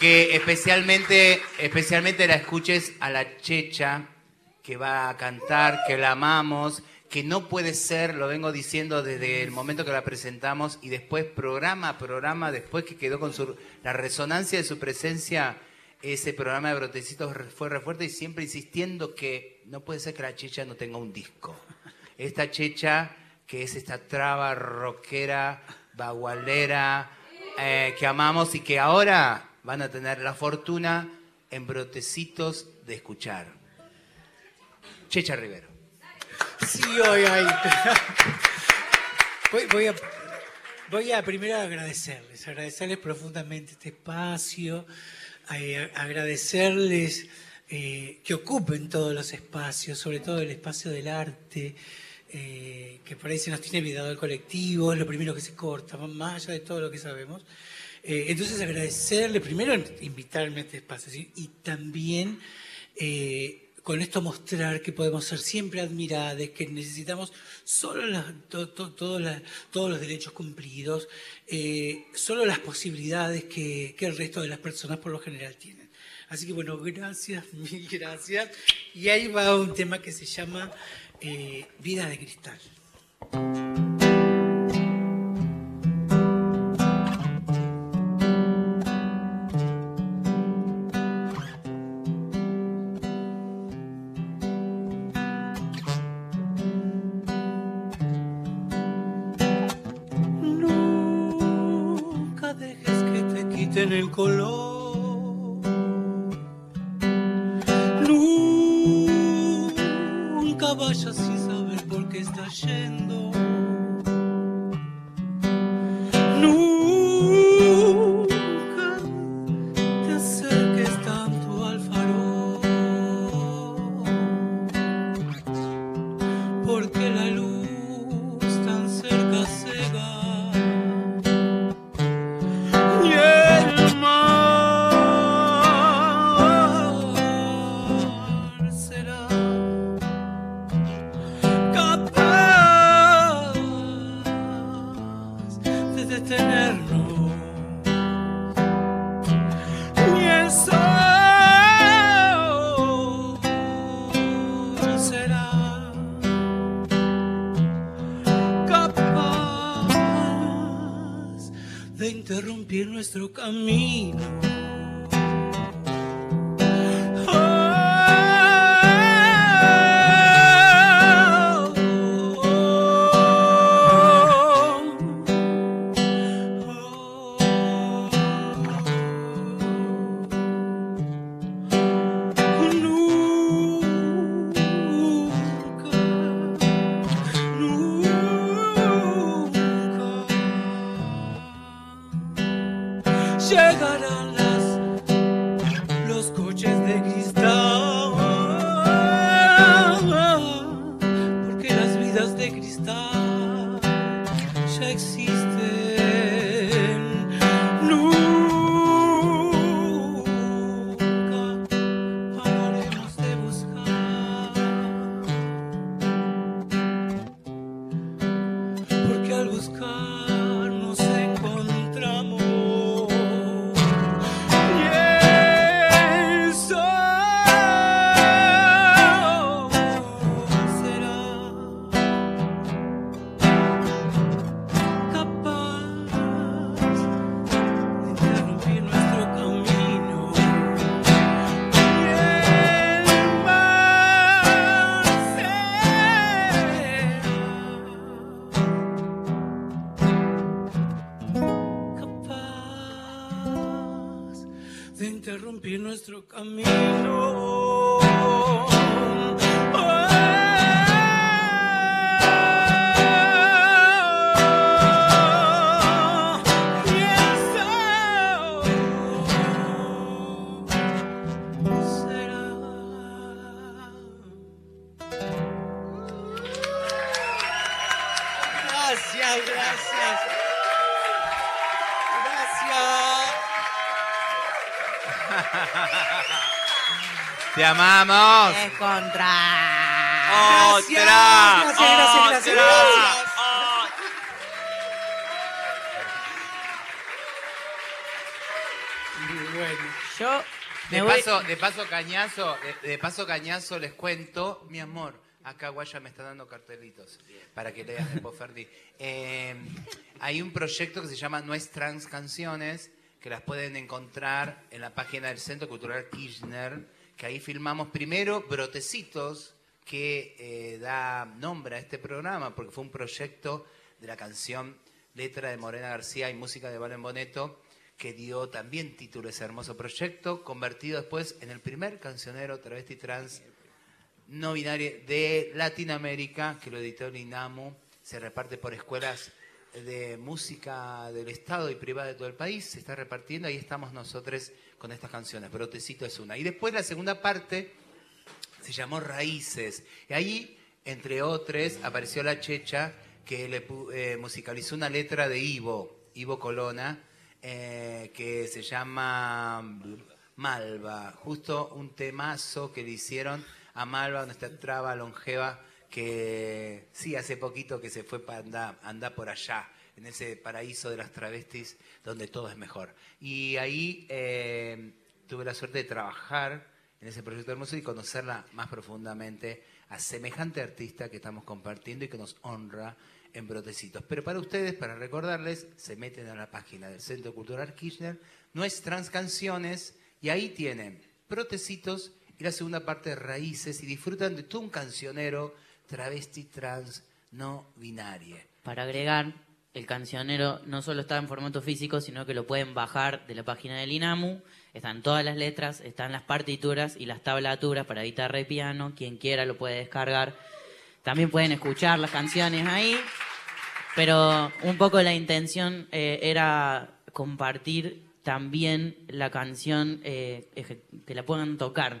[SPEAKER 4] Que especialmente, especialmente la escuches a la checha, que va a cantar, que la amamos, que no puede ser, lo vengo diciendo desde el momento que la presentamos, y después programa programa, después que quedó con su, la resonancia de su presencia, ese programa de Brotecitos fue re fuerte y siempre insistiendo que no puede ser que la checha no tenga un disco. Esta checha, que es esta traba rockera, bagualera, eh, que amamos y que ahora van a tener la fortuna en Brotecitos de escuchar. Checha Rivero.
[SPEAKER 12] Sí, hoy. Voy, voy a, voy a primero agradecerles, agradecerles profundamente este espacio, eh, agradecerles eh, que ocupen todos los espacios, sobre todo el espacio del arte, eh, que por ahí se nos tiene olvidado el colectivo, es lo primero que se corta, más allá de todo lo que sabemos. Eh, entonces agradecerle, primero invitarme a este espacio y también eh, con esto mostrar que podemos ser siempre admirados, que necesitamos solo todos los derechos cumplidos, eh, solo las posibilidades que, el resto de las personas por lo general tienen. Así que bueno, gracias, mil gracias. Y ahí va un tema que se llama Vida de Cristal. Nuestro camino.
[SPEAKER 4] Amamos.
[SPEAKER 2] Es contra.
[SPEAKER 12] Gracias, gracias, gracias, gracias, gracias. Bueno,
[SPEAKER 2] Yo
[SPEAKER 4] De paso, de paso cañazo, de, de paso cañazo les cuento, mi amor, acá Guaya me está dando cartelitos para que leas después Ferdi. Eh, hay un proyecto que se llama Nuestras Canciones, que las pueden encontrar en la página del Centro Cultural Kirchner, que ahí filmamos primero brotecitos que eh, da nombre a este programa, porque fue un proyecto de la canción letra de Morena García y música de Valen Boneto, que dio también título a ese hermoso proyecto, convertido después en el primer cancionero travesti trans no binario de Latinoamérica, que lo editó el INAMU, se reparte por escuelas de música del Estado y privada de todo el país, se está repartiendo, ahí estamos nosotros con estas canciones, Brotecito es una. Y después la segunda parte se llamó Raíces, y ahí, entre otros, apareció la Checha, que le eh, musicalizó una letra de Ivo, Ivo Colona, eh, que se llama Malva, justo un temazo que le hicieron a Malva, nuestra traba longeva, que sí, hace poquito que se fue para andar, andar por allá, en ese paraíso de las travestis, donde todo es mejor. Y ahí eh, tuve la suerte de trabajar en ese proyecto hermoso y conocerla más profundamente a semejante artista que estamos compartiendo y que nos honra en Brotecitos. Pero para ustedes, para recordarles, se meten a la página del Centro Cultural Kirchner, nuestras canciones, y ahí tienen Brotecitos y la segunda parte de Raíces, y disfrutan de todo un cancionero travesti trans no binarie.
[SPEAKER 2] Para agregar, el cancionero no solo está en formato físico, sino que lo pueden bajar de la página del INAMU. Están todas las letras, están las partituras y las tablaturas para guitarra y piano. Quien quiera lo puede descargar. También pueden escuchar las canciones ahí. Pero un poco la intención eh, era compartir también la canción, eh, que la puedan tocar.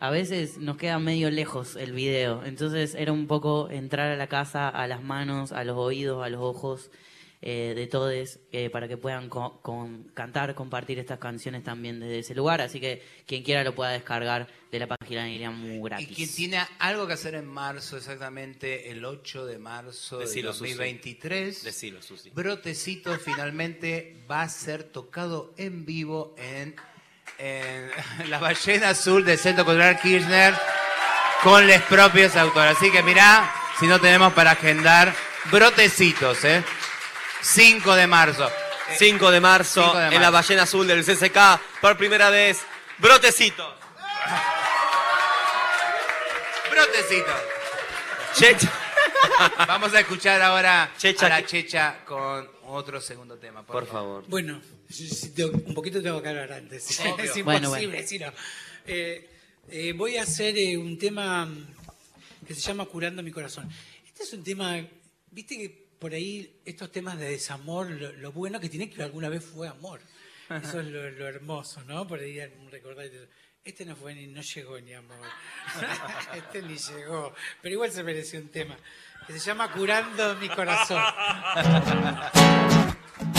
[SPEAKER 2] A veces nos queda medio lejos el video, entonces era un poco entrar a la casa, a las manos, a los oídos, a los ojos eh, de todos, eh, para que puedan co- con- cantar, compartir estas canciones también desde ese lugar. Así que quien quiera lo pueda descargar de la página de Iriam
[SPEAKER 4] Y
[SPEAKER 2] gratis.
[SPEAKER 4] quien tiene algo que hacer en marzo, exactamente el 8 de marzo
[SPEAKER 3] Decilo,
[SPEAKER 4] de
[SPEAKER 3] Susi.
[SPEAKER 4] 2023,
[SPEAKER 3] Decilo, Susi.
[SPEAKER 4] Brotecito finalmente va a ser tocado en vivo en, en la ballena azul del Centro Cultural Kirchner con los propios autores. Así que mirá, si no tenemos para agendar, Brotecitos, ¿eh? 5 de marzo.
[SPEAKER 3] 5 de marzo,
[SPEAKER 4] 5 de
[SPEAKER 3] en la ballena azul del CCK, por primera vez, Brotecito.
[SPEAKER 4] Brotecitos.
[SPEAKER 3] Checha.
[SPEAKER 4] Vamos a escuchar ahora
[SPEAKER 3] Checha,
[SPEAKER 4] a la
[SPEAKER 3] ¿qué-
[SPEAKER 4] Checha con otro segundo tema. Por,
[SPEAKER 3] Por favor.
[SPEAKER 12] Bueno, un poquito tengo que hablar antes.
[SPEAKER 4] Obvio.
[SPEAKER 12] es
[SPEAKER 2] Bueno,
[SPEAKER 12] imposible,
[SPEAKER 2] bueno.
[SPEAKER 12] si no. Eh, eh, voy a hacer eh, un tema que se llama Curando mi corazón. Este es un tema, viste que por ahí estos temas de desamor, lo, lo bueno que tiene que alguna vez fue amor. Eso es lo, lo hermoso, ¿no? Por ahí recordar, este no fue ni, no llegó ni amor. este ni llegó. Pero igual se mereció un tema. Que se llama Curando mi corazón.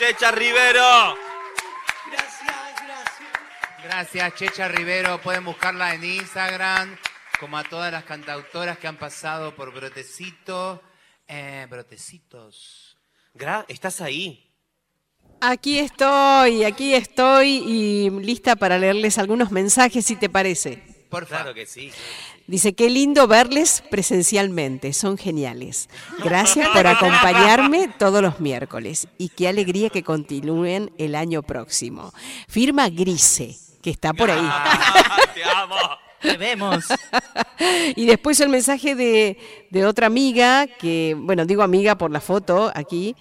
[SPEAKER 3] Checha Rivero.
[SPEAKER 12] Gracias, gracias.
[SPEAKER 4] Gracias, Checha Rivero. Pueden buscarla en Instagram, como a todas las cantautoras que han pasado por Brotecito. Eh, brotecitos.
[SPEAKER 3] Gra, ¿estás ahí?
[SPEAKER 5] Aquí estoy, aquí estoy y lista para leerles algunos mensajes, si te parece.
[SPEAKER 4] Por favor.
[SPEAKER 3] Claro que sí.
[SPEAKER 5] Dice, qué lindo verles presencialmente, son geniales. Gracias por acompañarme todos los miércoles y qué alegría que continúen el año próximo. Firma Grise, que está por ahí.
[SPEAKER 3] Te amo.
[SPEAKER 2] Te vemos.
[SPEAKER 5] Y después el mensaje de, de otra amiga, que, bueno, digo amiga por la foto aquí,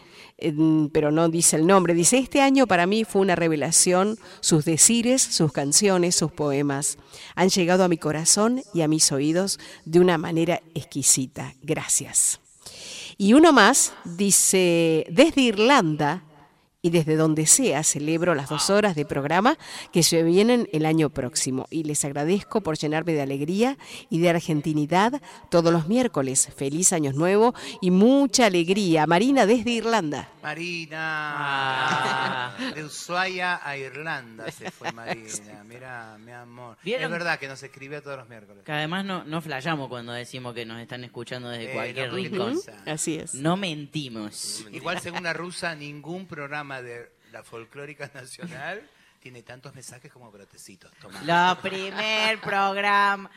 [SPEAKER 5] pero no dice el nombre. Dice, este año para mí fue una revelación, sus decires, sus canciones, sus poemas. Han llegado a mi corazón y a mis oídos de una manera exquisita. Gracias. Y uno más dice, desde Irlanda y desde donde sea celebro las dos horas de programa que se vienen el año próximo. Y les agradezco por llenarme de alegría y de argentinidad todos los miércoles. Feliz año nuevo y mucha alegría. Marina desde Irlanda.
[SPEAKER 4] Marina. De Ushuaia a Irlanda se fue Marina. Mira, mi amor.
[SPEAKER 2] ¿Vieron?
[SPEAKER 4] Es verdad que nos escribe todos los miércoles.
[SPEAKER 2] Que además no, no flayamos cuando decimos que nos están escuchando desde
[SPEAKER 4] Eh,
[SPEAKER 2] cualquier
[SPEAKER 4] no
[SPEAKER 2] rincón.
[SPEAKER 5] Así es.
[SPEAKER 2] No mentimos.
[SPEAKER 4] Igual según la rusa, ningún programa de la folclórica nacional tiene tantos mensajes como brotecitos. Toma.
[SPEAKER 2] La primer programa.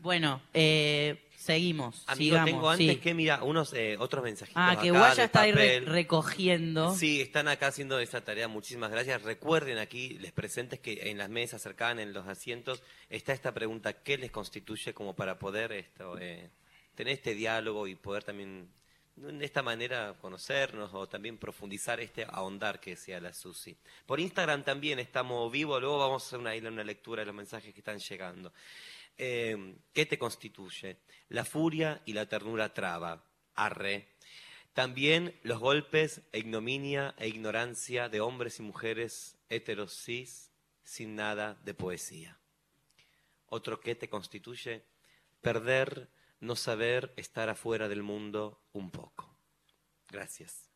[SPEAKER 2] Bueno, eh, seguimos,
[SPEAKER 3] Amigo,
[SPEAKER 2] sigamos.
[SPEAKER 3] tengo antes
[SPEAKER 2] sí.
[SPEAKER 3] que, mira, unos eh, otros mensajitos
[SPEAKER 2] Ah, que Guaya está ahí re-
[SPEAKER 3] papel.
[SPEAKER 2] recogiendo.
[SPEAKER 3] Sí, están acá haciendo esa tarea. Muchísimas gracias. Recuerden aquí, les presentes que en las mesas cercanas, en los asientos, está esta pregunta: ¿qué les constituye como para poder esto, eh, tener este diálogo y poder también de esta manera conocernos o también profundizar este ahondar que sea la Susi. Por Instagram también estamos vivos, luego vamos a hacer una, una lectura de los mensajes que están llegando. Eh, ¿Qué te constituye? La furia y la ternura traba. Arre. También los golpes, e ignominia e ignorancia de hombres y mujeres heteros cis sin nada de poesía. Otro que te constituye, perder, no saber, estar afuera del mundo un poco. Gracias.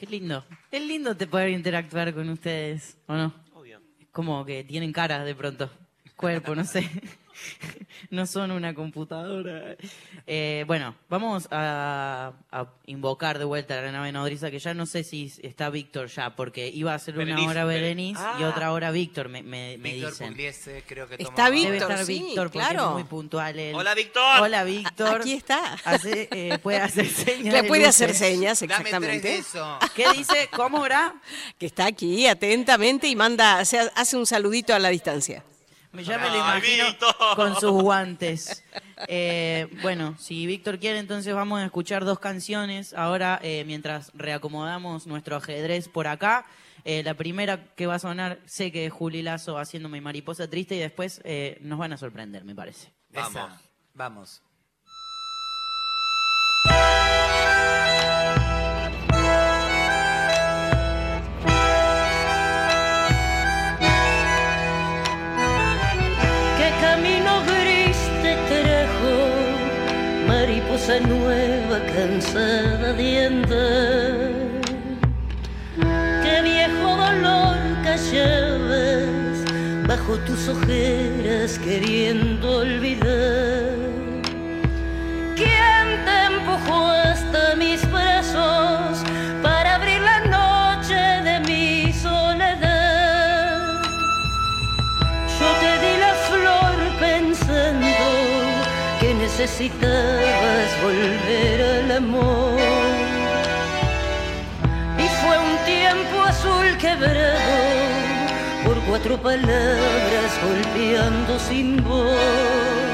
[SPEAKER 2] Qué lindo. Es lindo te poder interactuar con ustedes, ¿o no?
[SPEAKER 3] Obvio.
[SPEAKER 2] Es como que tienen caras de pronto. Cuerpo, no sé. no son una computadora. Eh, bueno, vamos a, a invocar de vuelta a la nave nodriza, que ya no sé si está Víctor ya, porque iba a ser una
[SPEAKER 4] Berenice,
[SPEAKER 2] hora
[SPEAKER 4] Beren-
[SPEAKER 2] Berenice y
[SPEAKER 4] Ah.
[SPEAKER 2] otra hora Víctor, me, me, me
[SPEAKER 4] Víctor
[SPEAKER 2] dicen.
[SPEAKER 4] Pugliese, creo que
[SPEAKER 5] Está Víctor,
[SPEAKER 2] Debe estar
[SPEAKER 5] sí,
[SPEAKER 2] Víctor, porque
[SPEAKER 5] claro.
[SPEAKER 2] es muy puntual él.
[SPEAKER 3] Hola, Víctor.
[SPEAKER 2] Hola, Víctor.
[SPEAKER 5] Aquí está.
[SPEAKER 2] Hace, eh, puede hacer señas.
[SPEAKER 5] Le
[SPEAKER 2] de
[SPEAKER 5] puede hacer señas,
[SPEAKER 4] Dame tres
[SPEAKER 5] exactamente.
[SPEAKER 4] de eso.
[SPEAKER 2] ¿Qué dice? ¿Cómo era?
[SPEAKER 5] Que está aquí atentamente y manda, o sea, hace un saludito a la distancia.
[SPEAKER 2] Ya me lo imagino
[SPEAKER 3] Víctor.
[SPEAKER 2] con sus guantes. Eh, bueno, si Víctor quiere, entonces vamos a escuchar dos canciones. Ahora, eh, mientras reacomodamos nuestro ajedrez por acá. Eh, la primera que va a sonar, sé que es Juli Lazo haciendo mi mariposa triste y después eh, nos van a sorprender, me parece.
[SPEAKER 3] Vamos.
[SPEAKER 4] Esa. Vamos.
[SPEAKER 14] Mariposa nueva, cansada de andar. Qué viejo dolor callabas bajo tus ojeras queriendo olvidar. ¿Quién te empujó hasta mis necesitabas volver al amor. Y fue un tiempo azul quebrado por cuatro palabras golpeando sin voz.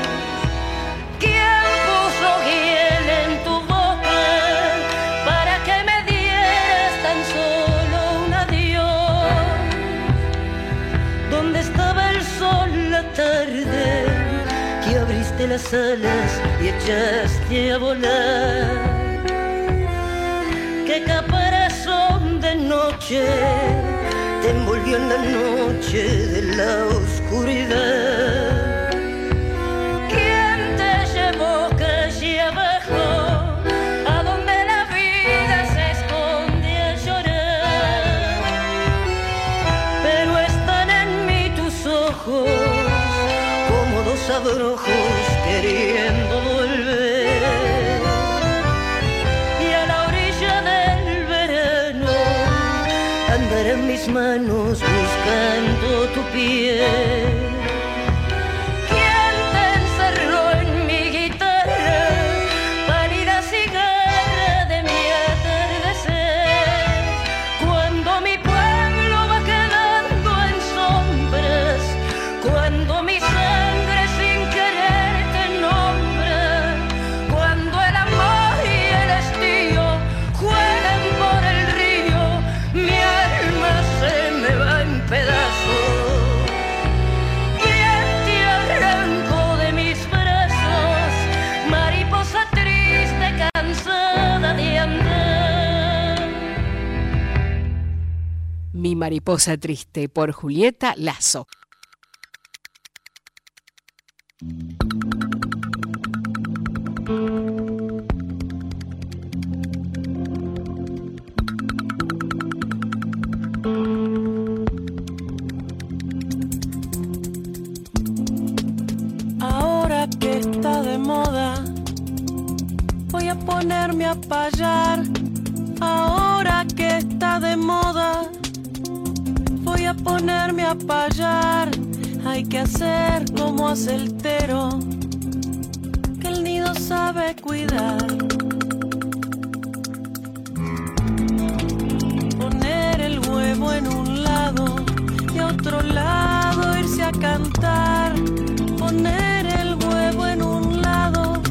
[SPEAKER 14] Abriste las alas y echaste a volar? ¿Qué caparazón de noche te envolvió en la noche de la oscuridad? Tu piel. Mariposa triste
[SPEAKER 5] por Julieta Lazo.
[SPEAKER 6] Ahora que está de moda, voy a ponerme a payar. Ahora que está de moda, ponerme a payar. Hay que hacer como hace el tero. sabe cuidar. Poner el huevo en un lado y a otro lado irse a cantar. Poner el huevo en un lado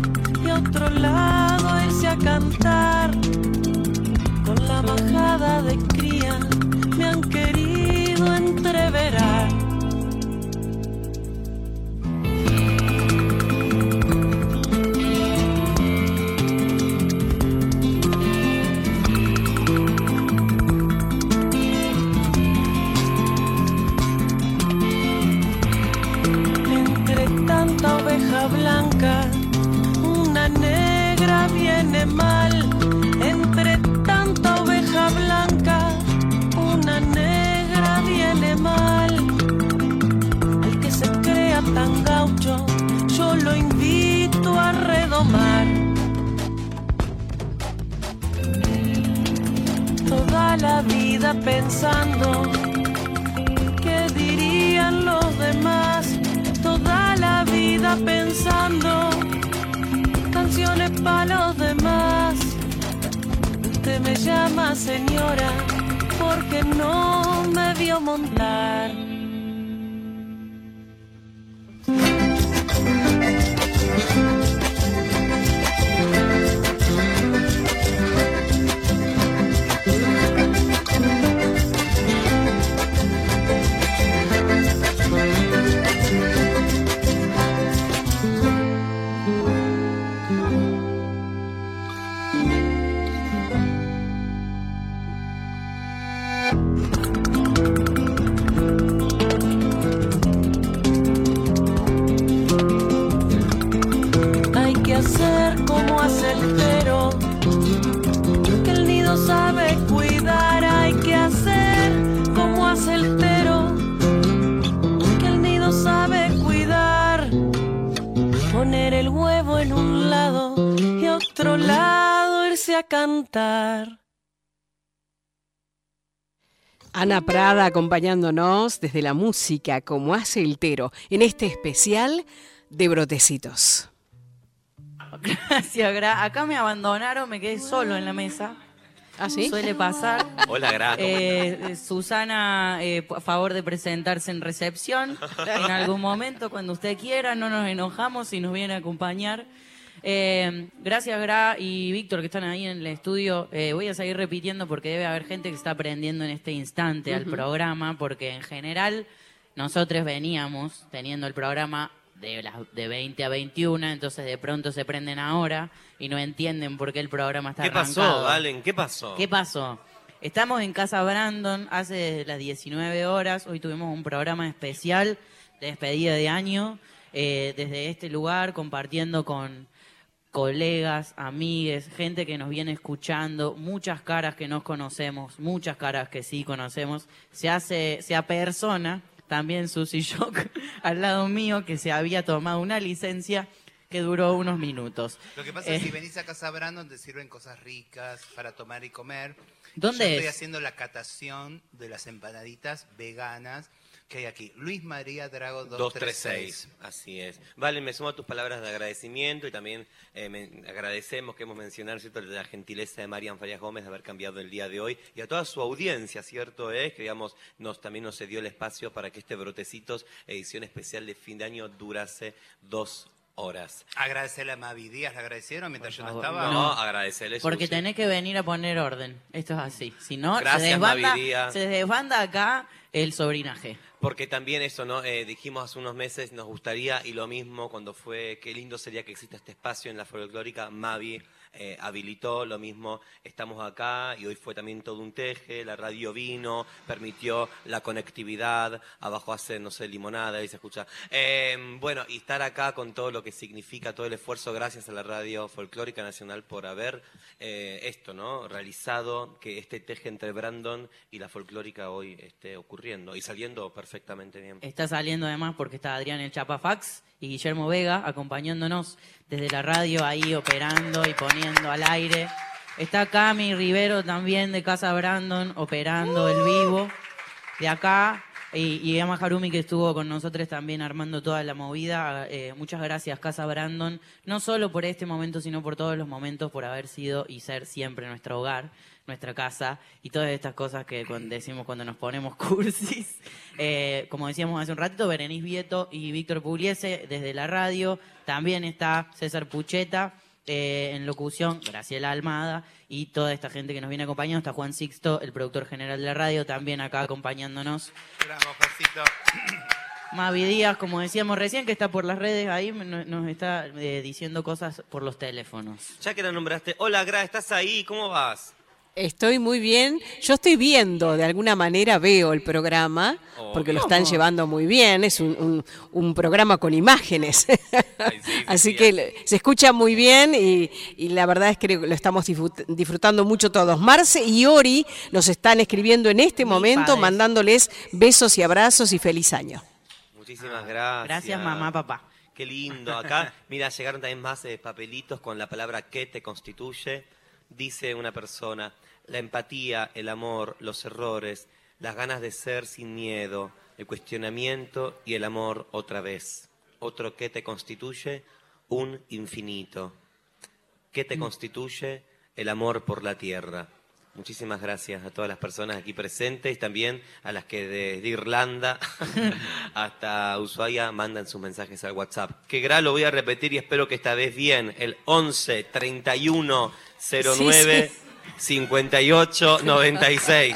[SPEAKER 6] y a otro lado irse a cantar. Con la majada de viene mal. Entre tanta oveja blanca, una negra viene mal. Al que se crea tan gaucho, yo lo invito a redomar. Toda la vida pensando qué dirían los demás. Toda la vida pensando canciones para los demás. Usted me llama señora porque no me vio montar.
[SPEAKER 5] Ana Prada acompañándonos desde la música como hace el Tero en este especial de Brotecitos.
[SPEAKER 2] Gracias, Gra. Acá me abandonaron, me quedé solo en la mesa.
[SPEAKER 5] ¿Ah, sí?
[SPEAKER 2] Suele pasar.
[SPEAKER 3] Hola, Gra. ¿cómo
[SPEAKER 2] Eh, Susana, eh, a favor de presentarse en recepción en algún momento, cuando usted quiera, no nos enojamos y nos viene a acompañar. Eh, gracias, Gra y Víctor, que están ahí en el estudio. Eh, voy a seguir repitiendo porque debe haber gente que está aprendiendo en este instante al programa, porque en general nosotros veníamos teniendo el programa de, las, de 20 a 21, entonces de pronto se prenden ahora y no entienden por qué el programa está
[SPEAKER 3] ¿Qué pasó. Valen? ¿Qué pasó?
[SPEAKER 2] ¿Qué pasó? Estamos en Casa Brandon hace desde las 19 horas. Hoy tuvimos un programa especial de despedida de año eh, desde este lugar, compartiendo con colegas, amigues, gente que nos viene escuchando, muchas caras que nos conocemos, muchas caras que sí conocemos. Se hace, se apersona también Susy Shock al lado mío que se había tomado una licencia que duró unos minutos.
[SPEAKER 4] Lo que pasa es que
[SPEAKER 2] Eh,
[SPEAKER 4] si venís a Casa Brandon te sirven cosas ricas para tomar y comer.
[SPEAKER 2] ¿Dónde
[SPEAKER 4] Yo estoy
[SPEAKER 2] es?
[SPEAKER 4] haciendo la catación de las empanaditas veganas que hay aquí. Luis María Drago 236.
[SPEAKER 3] 236, así es. Vale, me sumo a tus palabras de agradecimiento y también eh, me- agradecemos que hemos mencionado ¿cierto? la gentileza de Marian Farias Gómez de haber cambiado el día de hoy y a toda su audiencia, ¿cierto? Es que digamos, nos, también nos cedió el espacio para que este Brotecitos, edición especial de fin de año, durase dos horas.
[SPEAKER 4] Agradecerle a Mavi Díaz, ¿le agradecieron mientras yo no estaba?
[SPEAKER 3] No, agradecerle.
[SPEAKER 2] Porque tenés que venir a poner orden. Esto es así. Si no, se
[SPEAKER 3] Gracias,
[SPEAKER 2] desbanda,
[SPEAKER 3] Mavi Díaz.
[SPEAKER 2] se desbanda acá el sobrinaje.
[SPEAKER 3] Porque también eso, ¿no? Eh, dijimos hace unos meses, nos gustaría, y lo mismo cuando fue, qué lindo sería que exista este espacio en la folclórica, Mavi eh, habilitó, lo mismo, estamos acá, y hoy fue también todo un teje, la radio vino, permitió la conectividad, abajo hace, no sé, limonada y se escucha. Eh, bueno, y estar acá con todo lo que significa, todo el esfuerzo, gracias a la radio folclórica nacional por haber eh, esto, ¿no? Realizado que este teje entre Brandon y la folclórica hoy esté ocurriendo y saliendo perfectamente bien.
[SPEAKER 2] Está saliendo además porque está Adrián el Chapafax y Guillermo Vega acompañándonos desde la radio ahí operando y poniendo al aire. Está Cami Rivero también de Casa Brandon operando el vivo. De acá Y, y Emma Harumi que estuvo con nosotros también armando toda la movida. Eh, muchas gracias, Casa Brandon, no solo por este momento, sino por todos los momentos, por haber sido y ser siempre nuestro hogar, nuestra casa y todas estas cosas que decimos cuando nos ponemos cursis. Eh, como decíamos hace un ratito, Berenice Vieto y Víctor Pugliese desde la radio. También está César Pucheta. eh, en locución, Graciela Almada y toda esta gente que nos viene acompañando. Está Juan Sixto, el productor general de la radio, también acá acompañándonos.
[SPEAKER 4] Bravo, Josito.
[SPEAKER 2] Mavi Díaz, como decíamos recién, que está por las redes ahí, no- nos está eh, diciendo cosas por los teléfonos.
[SPEAKER 3] Ya que la nombraste, hola Gra, ¿estás ahí? ¿Cómo vas?
[SPEAKER 5] Estoy muy bien. Yo estoy viendo, de alguna manera veo el programa,
[SPEAKER 3] Oh,
[SPEAKER 5] porque lo están llevando muy bien. Es un, un- un programa con imágenes. Así que se escucha muy bien y, y la verdad es que lo estamos disfrut- disfrutando mucho todos. Marce y Ori nos están escribiendo en este momento, mandándoles besos y abrazos y feliz año.
[SPEAKER 3] Muchísimas gracias.
[SPEAKER 2] Gracias, mamá, papá.
[SPEAKER 3] Qué lindo. Acá, mira, llegaron también más eh, papelitos con la palabra que te constituye. Dice una persona, la empatía, el amor, los errores, las ganas de ser sin miedo, el cuestionamiento y el amor otra vez. Otro que te constituye, un infinito. ¿Qué te constituye? El amor por la tierra. Muchísimas gracias a todas las personas aquí presentes y también a las que desde Irlanda hasta Ushuaia mandan sus mensajes al WhatsApp. Que gra lo voy a repetir y espero que esta vez bien. El 11 31 09 58 96.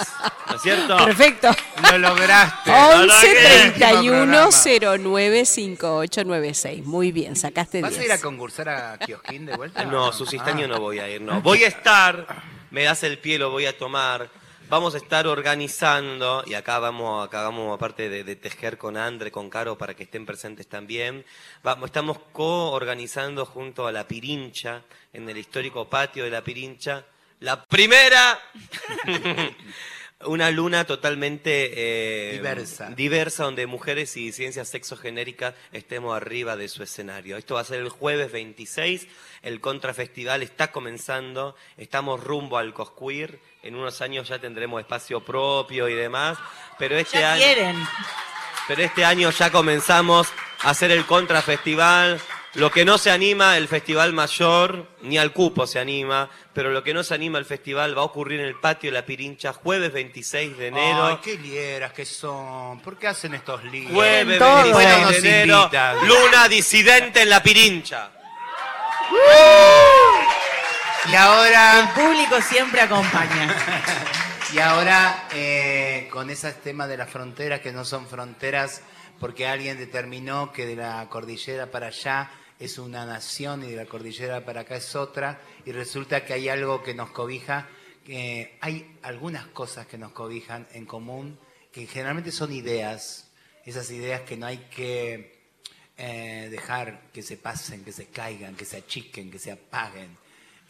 [SPEAKER 3] ¿No es cierto?
[SPEAKER 5] Perfecto.
[SPEAKER 4] Lo lograste.
[SPEAKER 5] 11 31
[SPEAKER 4] Programa.
[SPEAKER 5] 09 5896. Muy bien, sacaste
[SPEAKER 4] ¿Vas a
[SPEAKER 5] 10.
[SPEAKER 4] ir a concursar a Kiosquín de vuelta?
[SPEAKER 3] No, Susistaño
[SPEAKER 4] Ah.
[SPEAKER 3] no voy a ir, no. Voy a estar, me das el pie, lo voy a tomar. Vamos a estar organizando, y acá vamos, acá vamos aparte de, de tejer con Andre, con Caro, para que estén presentes también. Vamos, estamos co-organizando junto a La Pirincha, en el histórico patio de La Pirincha, la primera una luna totalmente eh,
[SPEAKER 4] Diversa.
[SPEAKER 3] diversa, donde mujeres y ciencias sexogenéricas estemos arriba de su escenario. Esto va a ser el jueves 26, el Contrafestival está comenzando, estamos rumbo al Cosqueer, en unos años ya tendremos espacio propio y demás, pero este
[SPEAKER 2] Ya
[SPEAKER 3] año...
[SPEAKER 2] quieren.
[SPEAKER 3] Pero este año ya comenzamos a hacer el contrafestival. Lo que no se anima, el festival mayor, ni al cupo se anima, pero lo que no se anima el festival va a ocurrir en el patio de la Pirincha jueves 26 de enero.
[SPEAKER 4] Ay, qué lieras que son. ¿Por qué hacen estos líos?
[SPEAKER 3] Jueves
[SPEAKER 5] todo.
[SPEAKER 3] 26
[SPEAKER 4] Bueno,
[SPEAKER 3] de
[SPEAKER 4] nos
[SPEAKER 3] enero,
[SPEAKER 4] invitan.
[SPEAKER 3] luna disidente en la Pirincha.
[SPEAKER 4] Y ahora...
[SPEAKER 2] El público siempre acompaña.
[SPEAKER 4] Y ahora, eh, con ese tema de las fronteras que no son fronteras, porque alguien determinó que de la cordillera para allá es una nación y de la cordillera para acá es otra, y resulta que hay algo que nos cobija, que hay algunas cosas que nos cobijan en común, que generalmente son ideas, esas ideas que no hay que eh, dejar que se pasen, que se caigan, que se achiquen, que se apaguen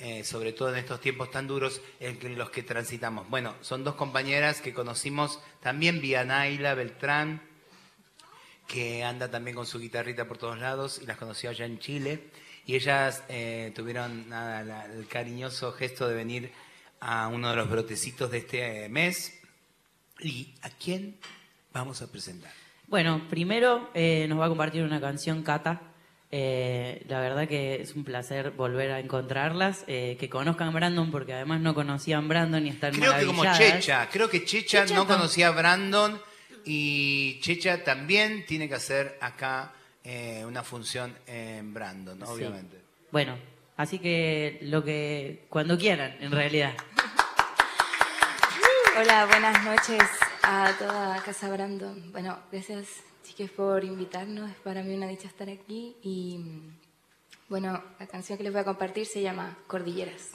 [SPEAKER 4] eh, sobre todo en estos tiempos tan duros en los que transitamos. Bueno, son dos compañeras que conocimos también vía Naila Beltrán, que anda también con su guitarrita por todos lados y las conoció allá en Chile. Y ellas eh, tuvieron nada, el cariñoso gesto de venir a uno de los brotecitos de este eh, mes. ¿Y a quién vamos a presentar?
[SPEAKER 2] Bueno, primero nos va a compartir una canción Cata. Eh, la verdad que es un placer volver a encontrarlas, eh, que conozcan a Brandon porque además no conocían a Brandon y están
[SPEAKER 4] Creo que como. Checha, creo que Checha,
[SPEAKER 2] Checha
[SPEAKER 4] no conocía a Brandon y Checha también tiene que hacer acá eh, una función en Brandon,
[SPEAKER 2] Sí.
[SPEAKER 4] obviamente.
[SPEAKER 2] Bueno, así que lo que cuando quieran, en realidad.
[SPEAKER 15] Hola, buenas noches a toda Casa Brandon. Bueno, gracias chiques por invitarnos. Es para mí una dicha estar aquí. Y bueno, la canción que les voy a compartir se llama Cordilleras.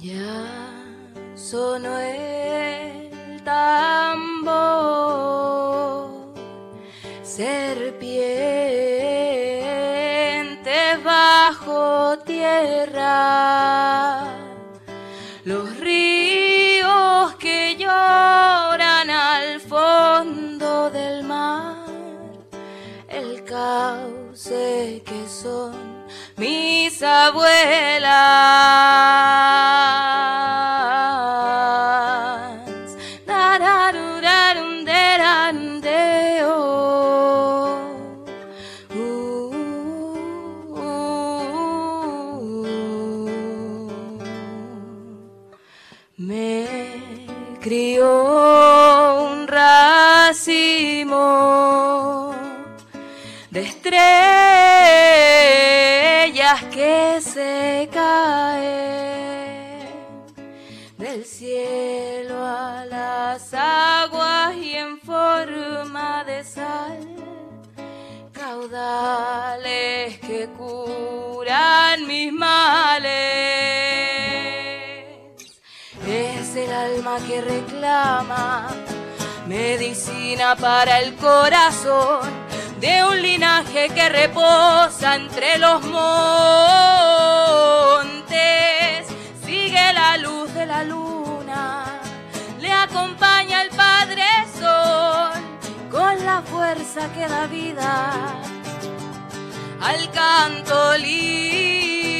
[SPEAKER 15] Ya sonó mis caudales que curan mis males. Es el alma que reclama medicina para el corazón de un linaje que reposa entre los montes. Sigue la luz de la luna, la fuerza que da vida al canto libre,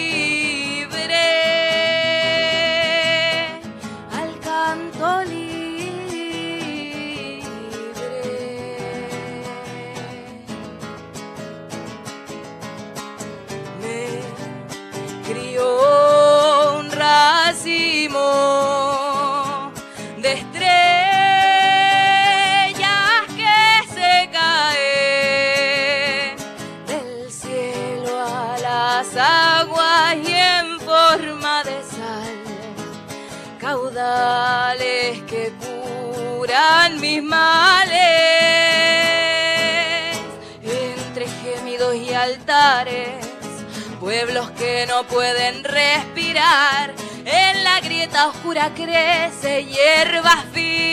[SPEAKER 15] pueblos que no pueden respirar, en la grieta oscura crece hierba firme,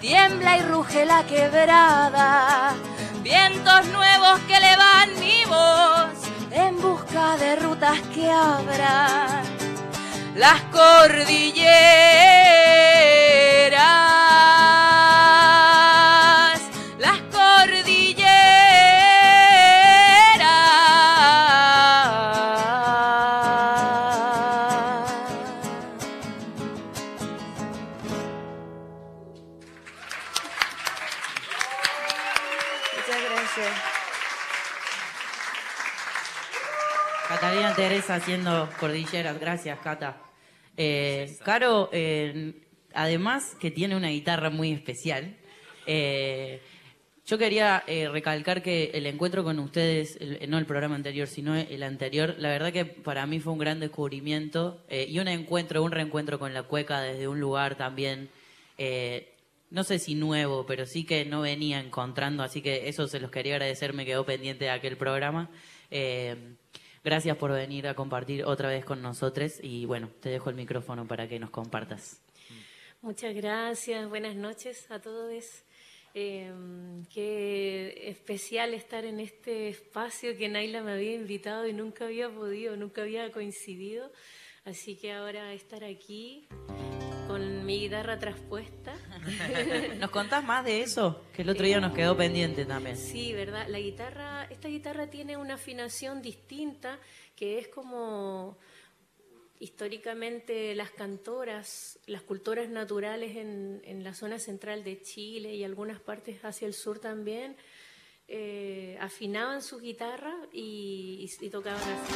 [SPEAKER 15] tiembla y ruge la quebrada, vientos nuevos que elevan mi voz en busca de rutas que abran. Las cordilleras,
[SPEAKER 2] haciendo cordilleras, gracias Cata. Eh, Caro, eh, además que tiene una guitarra muy especial, eh, yo quería recalcar que el encuentro con ustedes, no el programa anterior, sino el anterior, la verdad que para mí fue un gran descubrimiento y un encuentro, un reencuentro con la cueca desde un lugar también, no sé si nuevo, pero sí que no venía encontrando, así que eso se los quería agradecer, me quedó pendiente de aquel programa. Gracias por venir a compartir otra vez con nosotros y bueno, te dejo el micrófono para que nos compartas.
[SPEAKER 16] Muchas gracias, buenas noches a todos. Eh, qué especial estar en este espacio que Naila me había invitado y nunca había podido, nunca había coincidido. Así que ahora estar aquí con mi guitarra traspuesta.
[SPEAKER 2] ¿Nos contás más de eso? Que el otro día nos quedó pendiente también.
[SPEAKER 16] Sí, ¿verdad? La guitarra, esta guitarra tiene una afinación distinta que es como históricamente las cantoras, las culturas naturales en, en la zona central de Chile y algunas partes hacia el sur también, eh, afinaban su guitarra y, y- y tocaban así.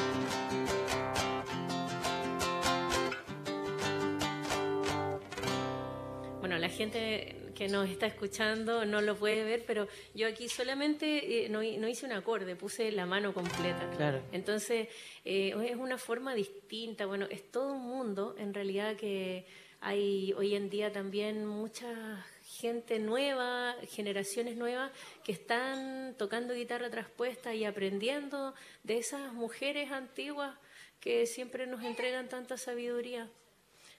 [SPEAKER 16] Bueno, la gente que nos está escuchando no lo puede ver, pero yo aquí solamente eh, no, no hice un acorde, puse la mano completa.
[SPEAKER 2] Claro.
[SPEAKER 16] Entonces, eh, es una forma distinta, bueno, es todo un mundo, en realidad que hay hoy en día también mucha gente nueva, generaciones nuevas que están tocando guitarra traspuesta y aprendiendo de esas mujeres antiguas que siempre nos entregan tanta sabiduría.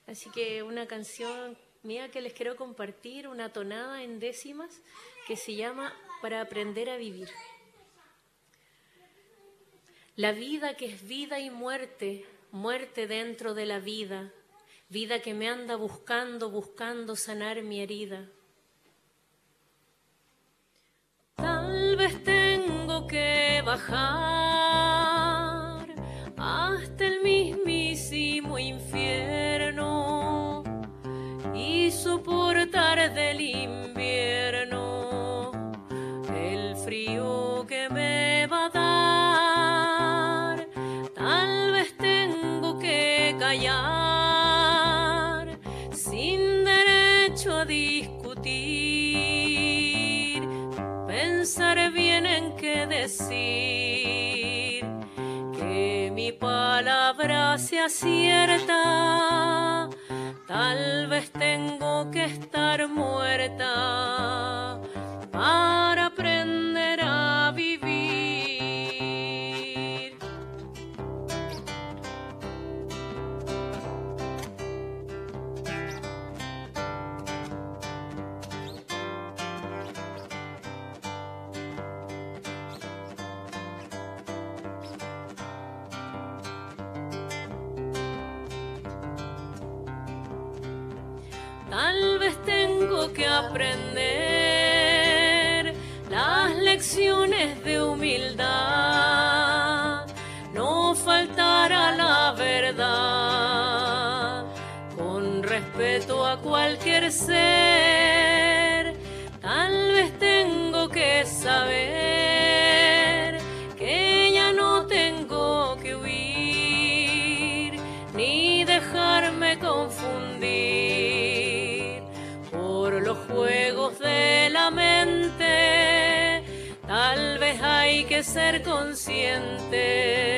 [SPEAKER 16] Así que una canción mía que les quiero compartir, una tonada en décimas, que se llama Para aprender a vivir. La vida que es vida y muerte, muerte dentro de la vida, vida que me anda buscando, buscando sanar mi herida. Tal vez tengo que bajar hasta el mismísimo infierno soportar del invierno el frío que me va a dar. Tal vez tengo que callar sin derecho a discutir, pensar bien en qué decir, que mi palabra sea cierta. Tal vez tengo estar muerta consciente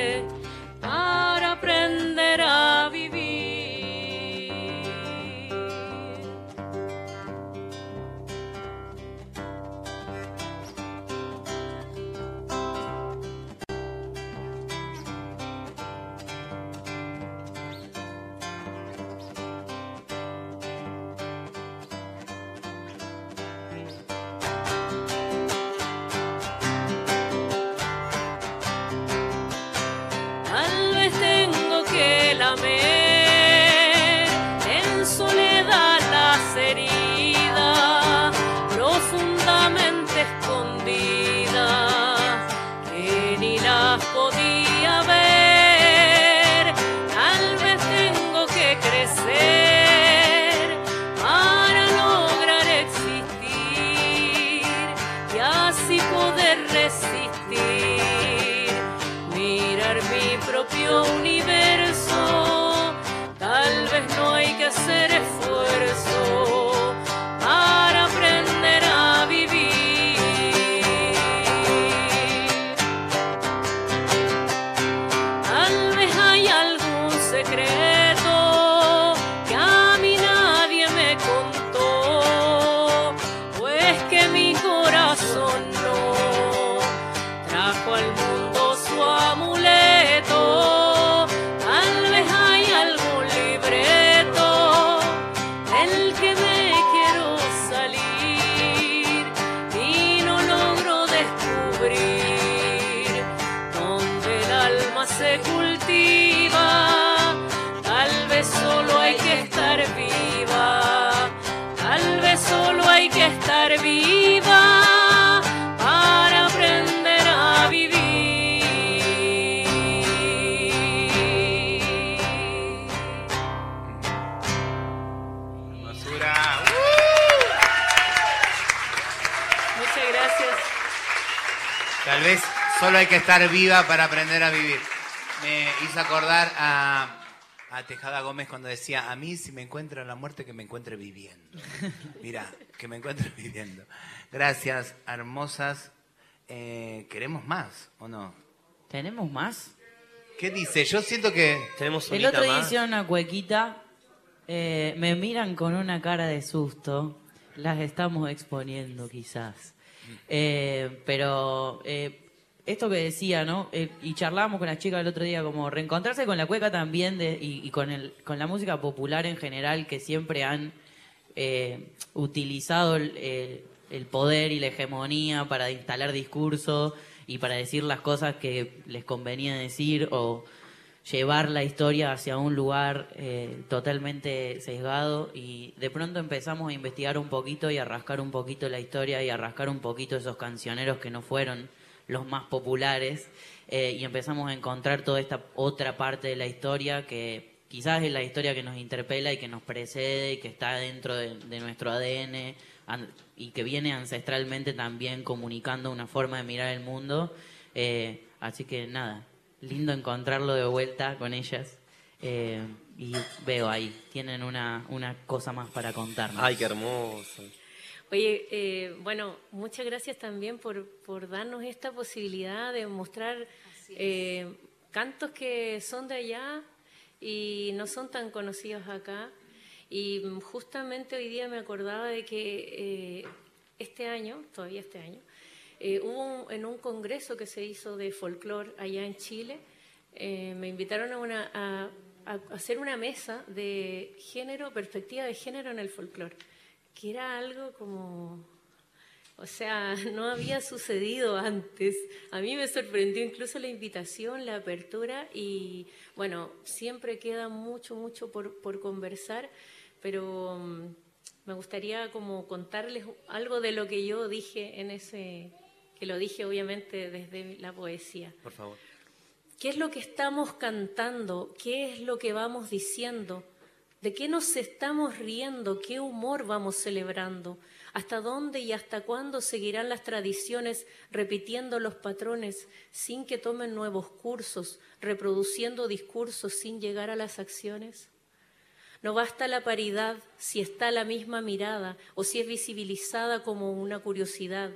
[SPEAKER 16] solo hay que estar viva para aprender a vivir.
[SPEAKER 4] Me hizo acordar a, a Tejada Gómez cuando decía, a mí si me encuentra la muerte, que me encuentre viviendo. Mira, que me encuentre viviendo. Gracias, hermosas. Eh, ¿Queremos más o no?
[SPEAKER 2] ¿Tenemos más?
[SPEAKER 4] ¿Qué dice? Yo siento que...
[SPEAKER 3] Tenemos
[SPEAKER 2] El otro día hicieron una cuequita. eh, me miran con una cara de susto. Las estamos exponiendo, quizás. Eh, pero eh, esto que decía, ¿no? Eh, y charlábamos con la chica el otro día, como reencontrarse con la cueca también de, y, y con, el, con la música popular en general, que siempre han eh, utilizado el, poder y la hegemonía para instalar discurso y para decir las cosas que les convenía decir o llevar la historia hacia un lugar eh, totalmente sesgado y de pronto empezamos a investigar un poquito y a rascar un poquito la historia y a rascar un poquito esos cancioneros que no fueron los más populares, eh, y empezamos a encontrar toda esta otra parte de la historia que quizás es la historia que nos interpela y que nos precede y que está dentro de, nuestro ADN y que viene ancestralmente también comunicando una forma de mirar el mundo. Eh, así que nada, lindo encontrarlo de vuelta con ellas. Eh, y veo ahí, tienen una, una cosa más para contarnos.
[SPEAKER 3] Ay, qué hermoso.
[SPEAKER 16] Oye, eh, bueno, muchas gracias también por, por darnos esta posibilidad de mostrar eh, cantos que son de allá y no son tan conocidos acá. Y justamente hoy día me acordaba de que eh, este año, todavía este año, hubo un- en un congreso que se hizo de folclore allá en Chile, me invitaron a, una, a, a hacer una mesa de género, perspectiva de género en el folclore, que era algo como, o sea, no había sucedido antes. A mí me sorprendió incluso la invitación, la apertura y bueno, siempre queda mucho, mucho por, por conversar, pero mm, me gustaría como contarles algo de lo que yo dije en ese, que lo dije obviamente desde la poesía.
[SPEAKER 3] Por favor.
[SPEAKER 16] ¿Qué es lo que estamos cantando? ¿Qué es lo que vamos diciendo? ¿De qué nos estamos riendo? ¿Qué humor vamos celebrando? ¿Hasta dónde y hasta cuándo seguirán las tradiciones repitiendo los patrones sin que tomen nuevos cursos, reproduciendo discursos sin llegar a las acciones? No basta la paridad si está la misma mirada o si es visibilizada como una curiosidad.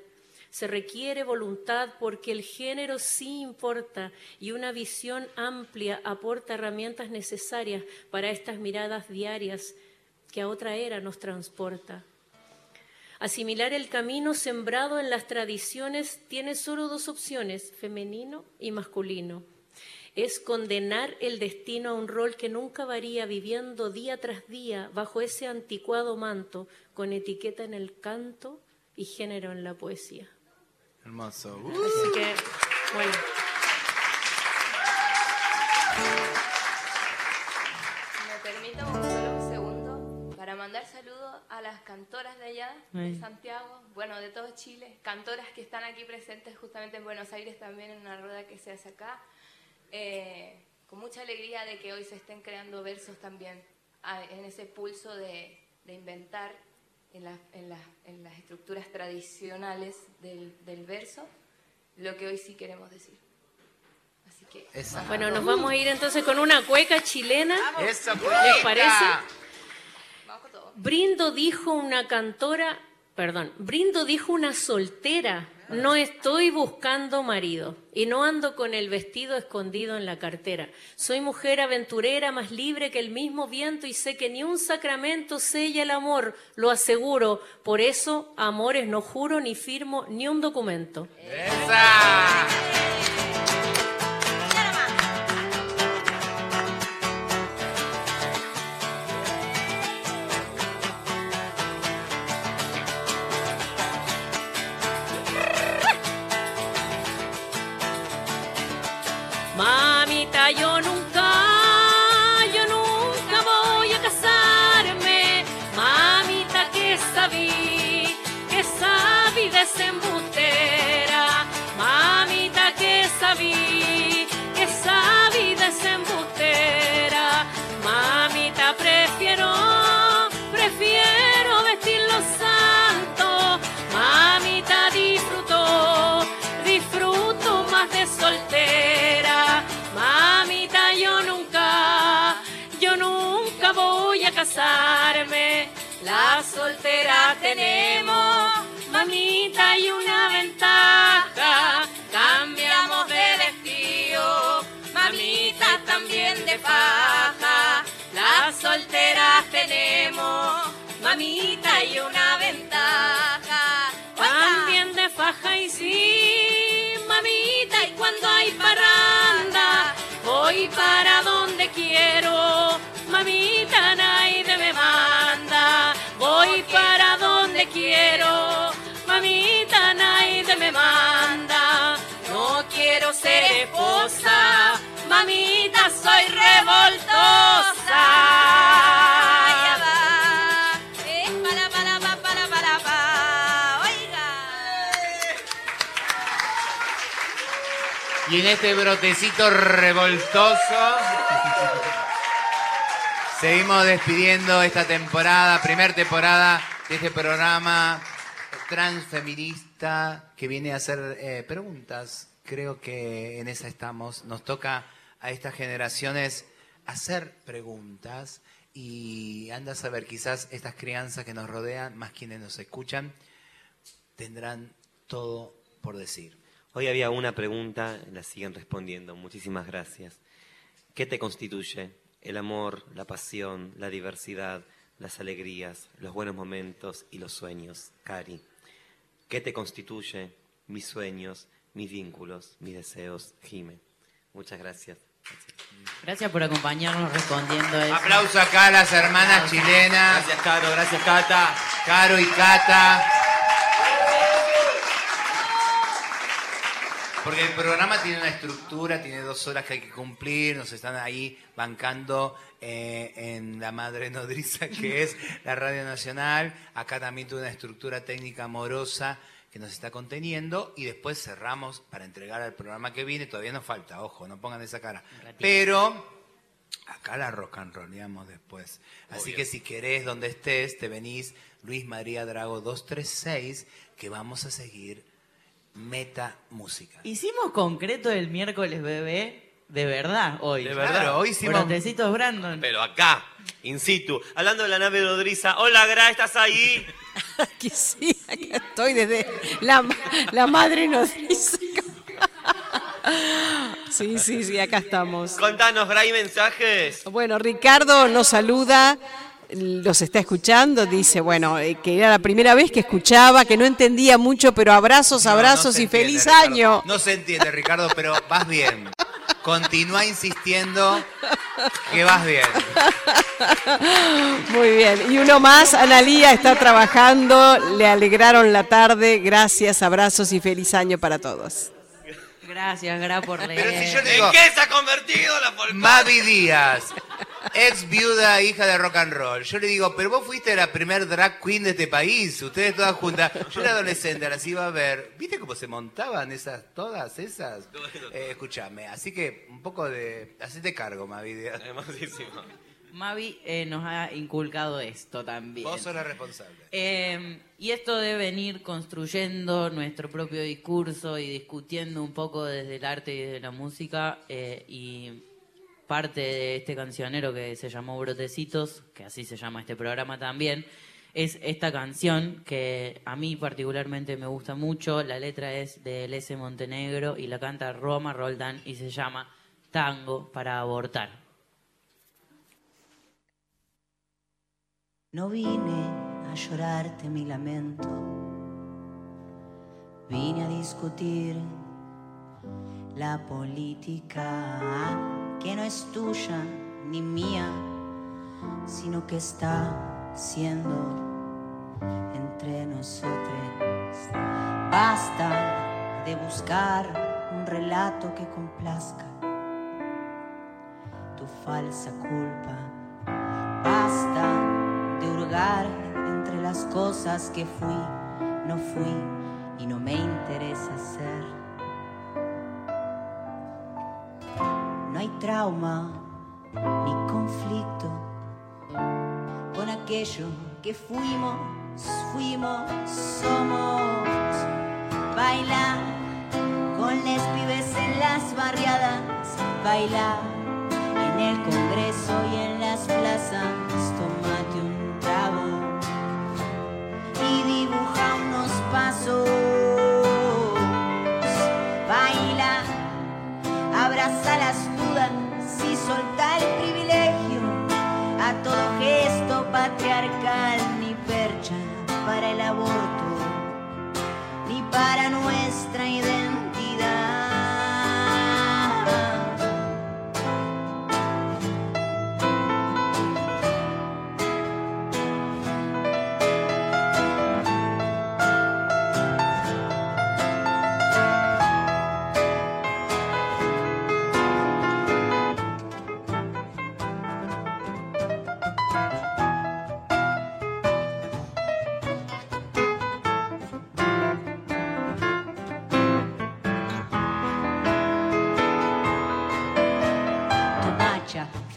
[SPEAKER 16] Se requiere voluntad porque el género sí importa y una visión amplia aporta herramientas necesarias para estas miradas diarias que a otra era nos transporta. Asimilar el camino sembrado en las tradiciones tiene solo dos opciones, femenino y masculino. Es condenar el destino a un rol que nunca varía viviendo día tras día bajo ese anticuado manto con etiqueta en el canto y género en la poesía.
[SPEAKER 4] Hermoso.
[SPEAKER 16] Así que, bueno.
[SPEAKER 15] ¿Me permito solo un segundo para mandar saludos a las cantoras de allá, de Santiago, bueno, de todo Chile, cantoras que están aquí presentes justamente en Buenos Aires también en una rueda que se hace acá. Eh, con mucha alegría de que hoy se estén creando versos también ah, en ese pulso de, de inventar en, las- en las- en las estructuras tradicionales del, del verso lo que hoy sí queremos decir. Así que.
[SPEAKER 16] Bueno, nos vamos a ir entonces con una cueca chilena.
[SPEAKER 4] Esa
[SPEAKER 16] ¿Les parece? Brindo dijo una cantora, perdón, Brindo dijo una soltera, no estoy buscando marido y no ando con el vestido escondido en la cartera. Soy mujer aventurera, más libre que el mismo viento y sé que ni un sacramento sella el amor, lo aseguro. Por eso, amores, no juro ni firmo ni un documento. Mamita, casarme. Las solteras tenemos, mamita, y una ventaja. Cambiamos de vestido, mamita, también de faja. Las solteras tenemos, mamita, y una ventaja. También de faja y sí, mamita, y cuando hay parranda, voy para donde quiero, mamita, me manda. Voy para donde quiero, mamita, nadie me manda. No quiero ser esposa, mamita, soy revoltosa. Eh, para, para, pa, para, para, pa. Oiga.
[SPEAKER 4] Y en este brotecito revoltoso seguimos despidiendo esta temporada, primer temporada de este programa transfeminista que viene a hacer eh, preguntas. Creo que en esa estamos. Nos toca a estas generaciones hacer preguntas y anda a saber, quizás estas crianzas que nos rodean, más quienes nos escuchan, tendrán todo por decir.
[SPEAKER 3] Hoy había una pregunta, la siguen respondiendo. Muchísimas gracias. ¿Qué te constituye? El amor, la pasión, la diversidad, las alegrías, los buenos momentos y los sueños. Cari. ¿Qué te constituye? Mis sueños, mis vínculos, mis deseos. Jime. Muchas gracias.
[SPEAKER 2] Gracias por acompañarnos respondiendo eso.
[SPEAKER 4] Aplauso acá a las hermanas chilenas.
[SPEAKER 3] Gracias, Caro. Gracias, Cata.
[SPEAKER 4] Caro y Cata. Porque el programa tiene una estructura, tiene dos horas que hay que cumplir, nos están ahí bancando eh, en la madre nodriza que es la Radio Nacional. Acá también tiene una estructura técnica amorosa que nos está conteniendo y después cerramos para entregar al programa que viene. Todavía nos falta, ojo, no pongan esa cara. Pero acá la rock and rollamos después. Así que si querés, donde estés, te venís Luis María Drago 236, que vamos a seguir meta música.
[SPEAKER 2] Hicimos concreto el miércoles bebé de verdad hoy.
[SPEAKER 3] De verdad. Claro, hoy hicimos-
[SPEAKER 2] Brotecitos Brandon.
[SPEAKER 3] Pero acá, in situ. Hablando de la nave nodriza. Hola, Gra, ¿estás ahí?
[SPEAKER 5] Que sí, acá estoy desde la, la madre nos dice. Sí, sí, sí, acá estamos.
[SPEAKER 3] Contanos, Gra, ¿hay mensajes?
[SPEAKER 5] Bueno, Ricardo nos saluda, los está escuchando, dice, bueno, eh, que era la primera vez que escuchaba, que no entendía mucho, pero abrazos,
[SPEAKER 4] No, no
[SPEAKER 5] abrazos y
[SPEAKER 4] entiende,
[SPEAKER 5] feliz
[SPEAKER 4] Ricardo.
[SPEAKER 5] año.
[SPEAKER 4] No se entiende, Ricardo, pero vas bien. Continúa insistiendo que vas bien.
[SPEAKER 5] Muy bien. Y uno más, Analía está trabajando, le alegraron la tarde, gracias, abrazos y feliz año para todos.
[SPEAKER 2] Gracias, Gra, por leer.
[SPEAKER 4] Pero si yo le digo,
[SPEAKER 3] ¿En qué se ha convertido la folclore?
[SPEAKER 4] Mavi Díaz, ex viuda, hija de rock and roll. Yo le digo, pero vos fuiste la primer drag queen de este país, ustedes todas juntas. Yo era adolescente, las iba a ver. ¿Viste cómo se montaban esas, todas esas? Eh, escúchame, así que un poco de... Hacete cargo, Mavi.
[SPEAKER 3] Hermosísimo.
[SPEAKER 2] Mavi eh, nos ha inculcado esto también.
[SPEAKER 4] Vos sos la responsable.
[SPEAKER 2] Eh, y esto de venir construyendo nuestro propio discurso y discutiendo un poco desde el arte y desde la música eh, y parte de este cancionero que se llamó Brotecitos, que así se llama este programa también, es esta canción que a mí particularmente me gusta mucho. La letra es de Lese Montenegro y la canta Roma Roldán y se llama Tango para abortar.
[SPEAKER 17] No vine a llorarte mi lamento, vine a discutir la política que no es tuya ni mía, sino que está siendo entre nosotros. Basta de buscar un relato que complazca tu falsa culpa. Basta de hurgar entre las cosas que fui, no fui y no me interesa ser. Hay trauma ni conflicto con aquello que fuimos, fuimos, somos. Baila con les pibes en las barriadas, baila en el Congreso y en las plazas, tómate un trago y dibuja unos pasos. Baila, abraza las dudas y solta el privilegio a todo gesto patriarcal, ni percha para el aborto, ni para nuestra identidad.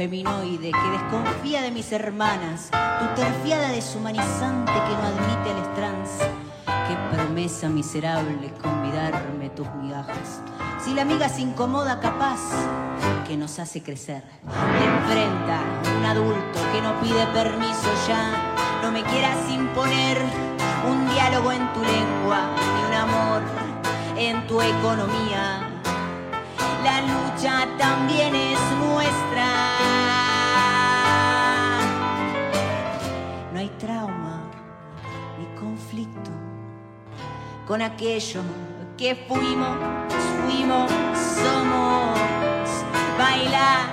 [SPEAKER 17] Feminoide que desconfía de mis hermanas, tu terfiada deshumanizante que no admite el trans. Qué promesa miserable convidarme tus migajas. Si la amiga se incomoda, capaz que nos hace crecer. Te enfrenta un adulto que no pide permiso ya. No me quieras imponer un diálogo en tu lengua, ni un amor en tu economía. La lucha también es nuestra. No hay trauma ni conflicto con aquello que fuimos, fuimos, somos. Baila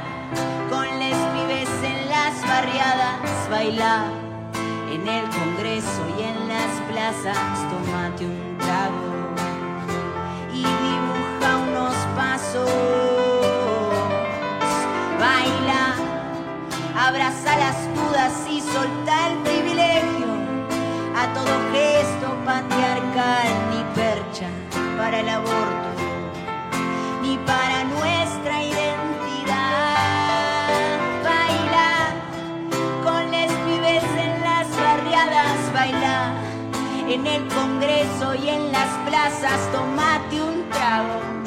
[SPEAKER 17] con les pibes en las barriadas, baila en el Congreso y en las plazas, tomate un trago abraza las dudas y solta el privilegio a todo gesto patriarcal, ni percha para el aborto, ni para nuestra identidad. Baila con les pibes en las barriadas, baila en el Congreso y en las plazas, tomate un trago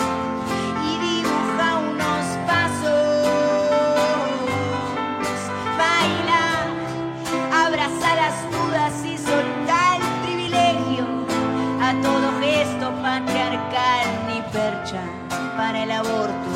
[SPEAKER 17] el aborto,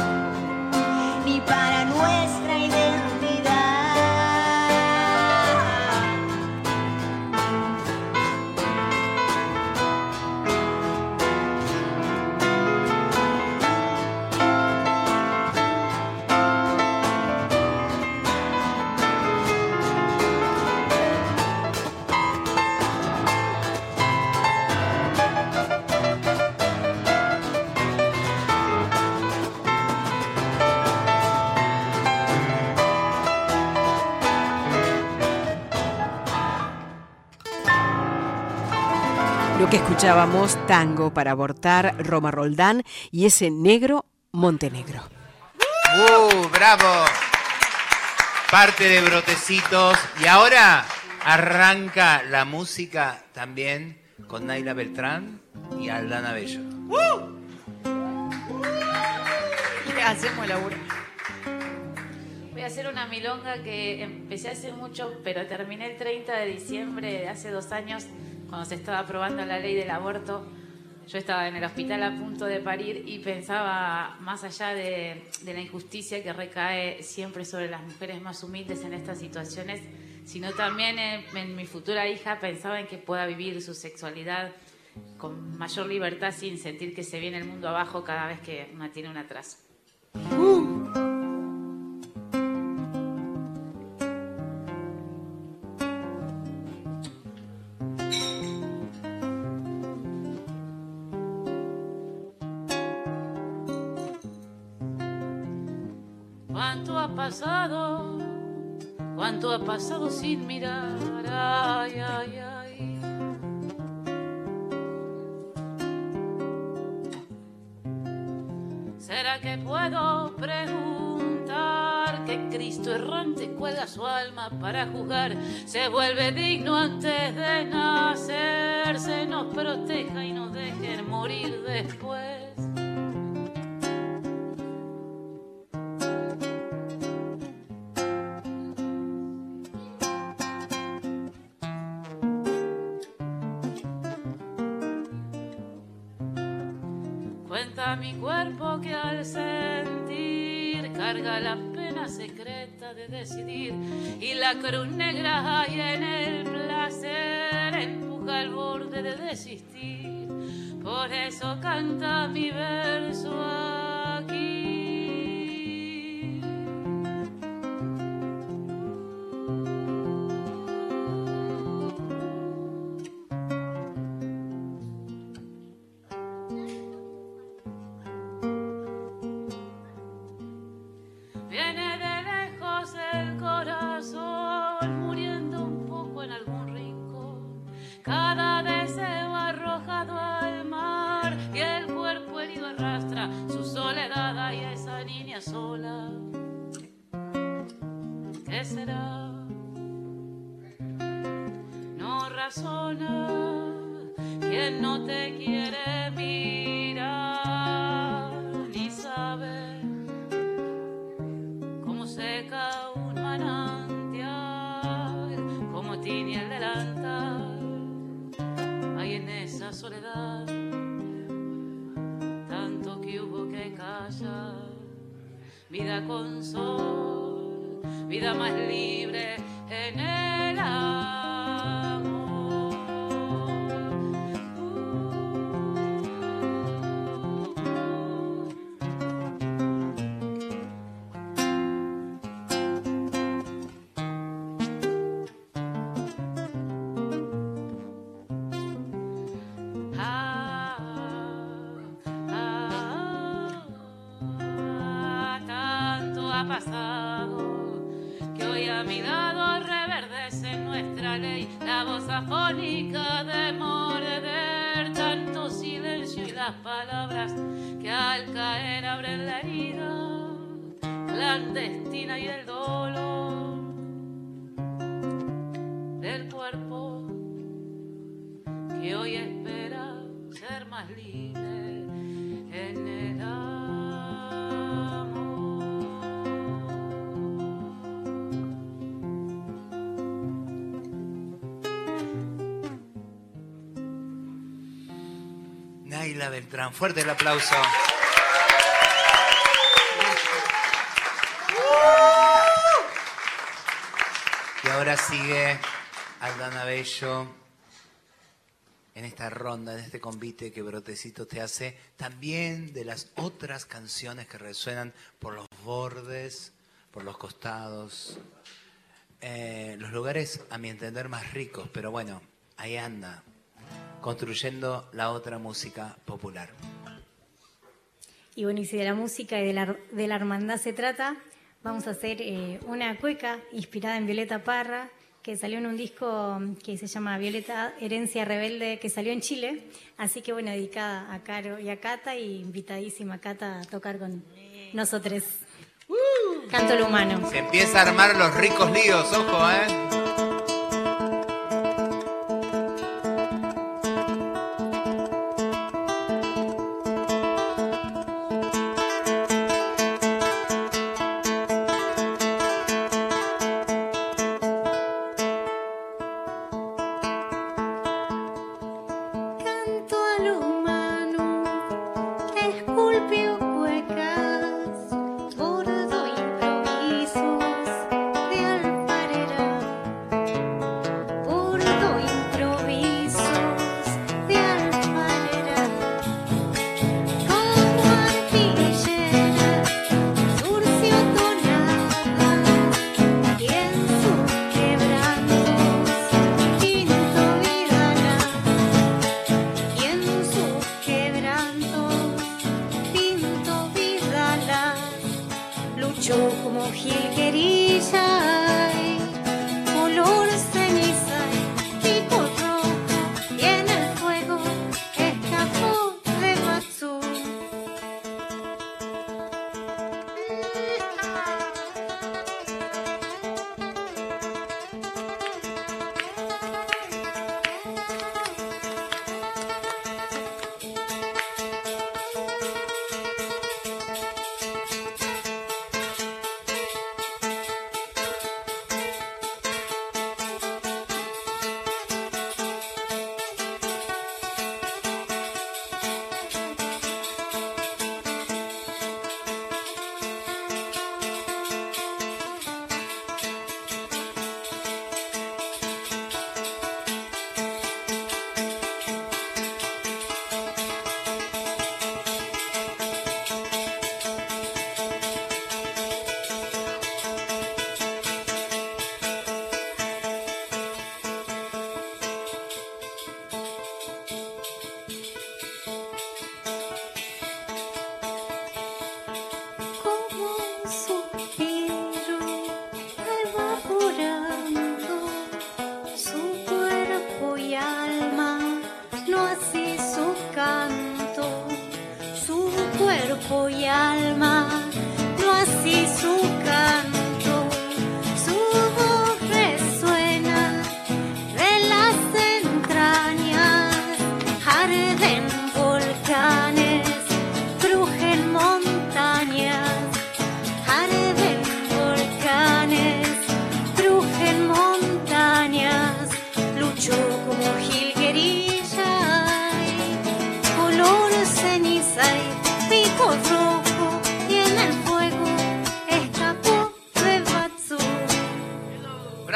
[SPEAKER 5] Lo que escuchábamos, Tango para abortar, Roma Roldán y ese negro Montenegro.
[SPEAKER 4] ¡Uh, bravo! Parte de Brotecitos. Y ahora arranca la música también con Naila Beltrán y Aldana Bello.
[SPEAKER 2] Hacemos laburo.
[SPEAKER 9] Voy a hacer una milonga que empecé hace mucho, pero terminé el 30 de diciembre de hace dos años, cuando se estaba aprobando la ley del aborto. Yo estaba en el hospital a punto de parir y pensaba, más allá de, de la injusticia que recae siempre sobre las mujeres más humildes en estas situaciones, sino también en, en mi futura hija, pensaba en que pueda vivir su sexualidad con mayor libertad sin sentir que se viene el mundo abajo cada vez que una tiene un atraso. ¿Cuánto pasado? ¿Cuánto ha pasado sin mirar? Ay, ay, ay. ¿Será que puedo preguntar que Cristo errante cuelga su alma para jugar? Se vuelve digno antes de nacer, se nos proteja y nos deje morir después. La cruz negra hay en el
[SPEAKER 4] Naila Beltrán, fuerte el aplauso. Y ahora sigue Aldana Bello en esta ronda, en este convite que Brotecito te hace, también de las otras canciones que resuenan por los bordes, por los costados, eh, los lugares a mi entender más ricos, pero bueno, ahí anda, construyendo la otra música popular.
[SPEAKER 10] Y bueno, y si de la música y de la, de la hermandad se trata, vamos a hacer eh, una cueca inspirada en Violeta Parra, que salió en un disco que se llama Violeta Herencia Rebelde, que salió en Chile. Así que bueno, dedicada a Caro y a Cata, y invitadísima a Cata a tocar con nosotros. Canto lo humano.
[SPEAKER 4] Se empieza a armar los ricos líos, ojo, ¿eh?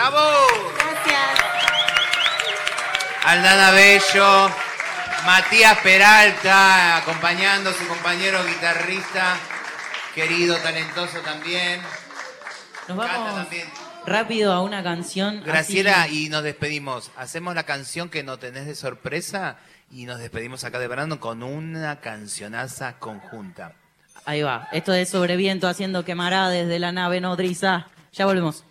[SPEAKER 4] ¡Bravo!
[SPEAKER 11] Gracias.
[SPEAKER 4] Aldana Bello, Matías Peralta, acompañando a su compañero guitarrista, querido, talentoso también.
[SPEAKER 2] Nos vamos
[SPEAKER 4] también.
[SPEAKER 2] rápido a una canción.
[SPEAKER 4] Graciela,
[SPEAKER 2] así-
[SPEAKER 4] y nos despedimos. Hacemos la canción que no tenés de sorpresa y nos despedimos acá de Brandon con una cancionaza conjunta.
[SPEAKER 2] Ahí va. Esto de sobreviento haciendo quemará desde la nave nodriza. Ya volvemos.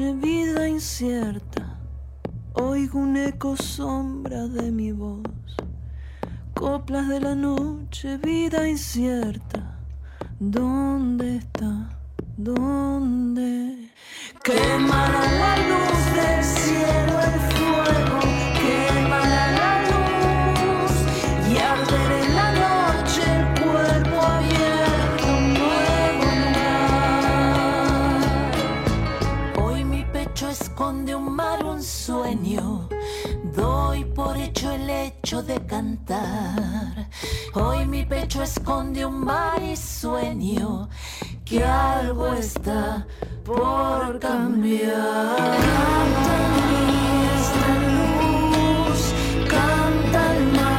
[SPEAKER 1] Vida incierta, oigo un eco sombra de mi voz. Coplas de la noche, vida incierta, ¿dónde está? ¿Dónde? Quemará la luz del cielo el fuego, quemará la luz y arderá en la noche el cuerpo abierto, nuevo lugar. Hoy mi pecho esconde un mar, un sueño. Doy por hecho el hecho de cantar. Hoy mi pecho esconde un mar y sueño que algo está por cambiar. Canta en mí esta luz, canta el mar,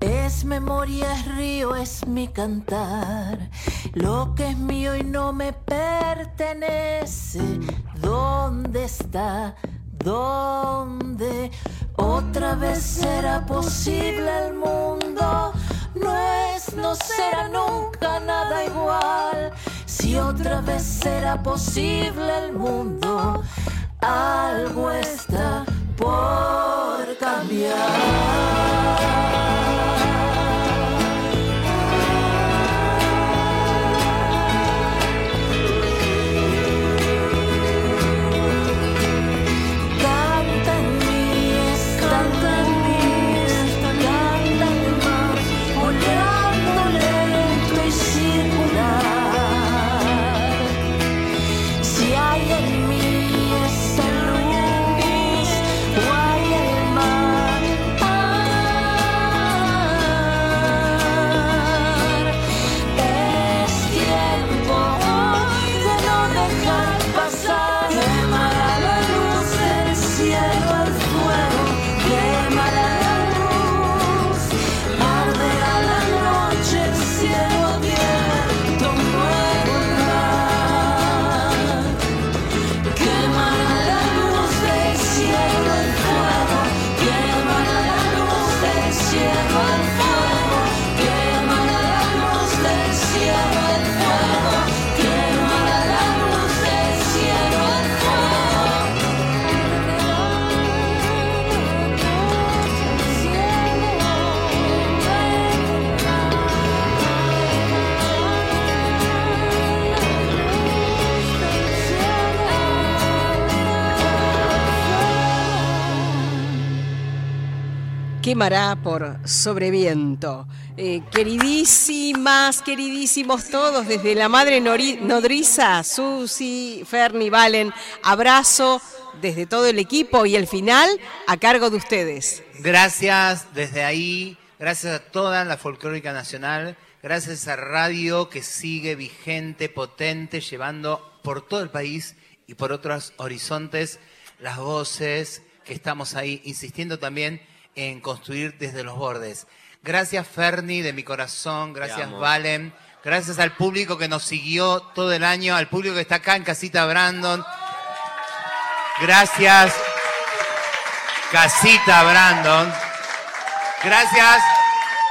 [SPEAKER 1] Es memoria, es río, es mi cantar. Lo que es mío y no me pertenece. ¿Dónde está? ¿Dónde? Otra vez será posible el mundo. No es, no será nunca nada igual. Si otra vez será posible el mundo, algo está por cambiar.
[SPEAKER 5] Por sobreviento. Eh, queridísimas, queridísimos todos, desde la madre nodriza, Susi, Ferni, Valen, abrazo desde todo el equipo y el final a cargo de ustedes.
[SPEAKER 4] Gracias desde ahí, gracias a toda la folclórica nacional, gracias a radio que sigue vigente, potente, llevando por todo el país y por otros horizontes las voces que estamos ahí insistiendo también en construir desde los bordes. Gracias Ferni de mi corazón, gracias. Valen, gracias al público que nos siguió todo el año, al público que está acá en Casita Brandon. Gracias Casita Brandon. Gracias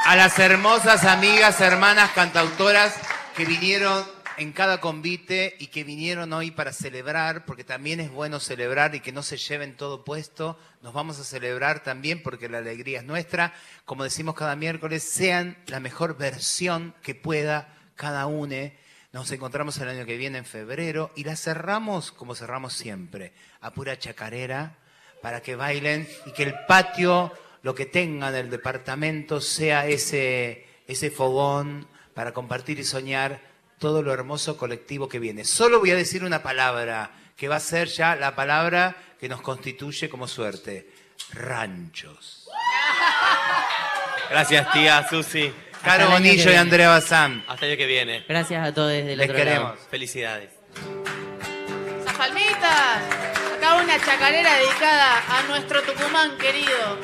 [SPEAKER 4] a las hermosas amigas, hermanas, cantautoras que vinieron en cada convite y que vinieron hoy para celebrar, porque también es bueno celebrar y que no se lleven todo puesto. Nos vamos a celebrar también porque la alegría es nuestra. Como decimos cada miércoles, sean la mejor versión que pueda cada uno. Nos encontramos el año que viene en febrero y la cerramos como cerramos siempre, a pura chacarera, para que bailen y que el patio, lo que tengan del departamento, sea ese, ese fogón para compartir y soñar todo lo hermoso colectivo que viene. Solo voy a decir una palabra, que va a ser ya la palabra que nos constituye como suerte. Ranchos.
[SPEAKER 3] Gracias, tía Susi.
[SPEAKER 4] Caro Bonillo y Andrea Bazán.
[SPEAKER 3] Hasta el año que viene.
[SPEAKER 2] Gracias a todos desde el
[SPEAKER 4] Les
[SPEAKER 2] otro
[SPEAKER 4] queremos.
[SPEAKER 2] lado.
[SPEAKER 3] Felicidades.
[SPEAKER 9] Esas palmitas. Acá una chacarera dedicada a nuestro Tucumán querido.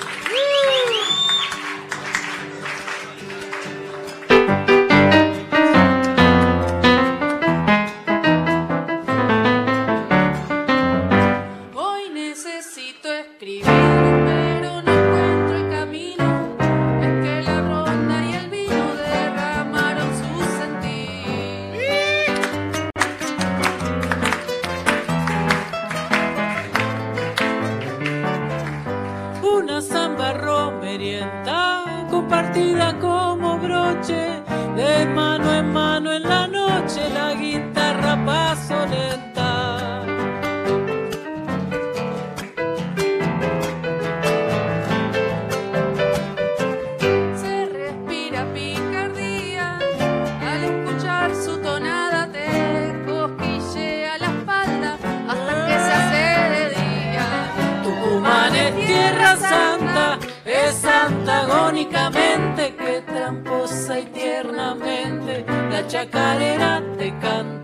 [SPEAKER 6] Chacarera te canta.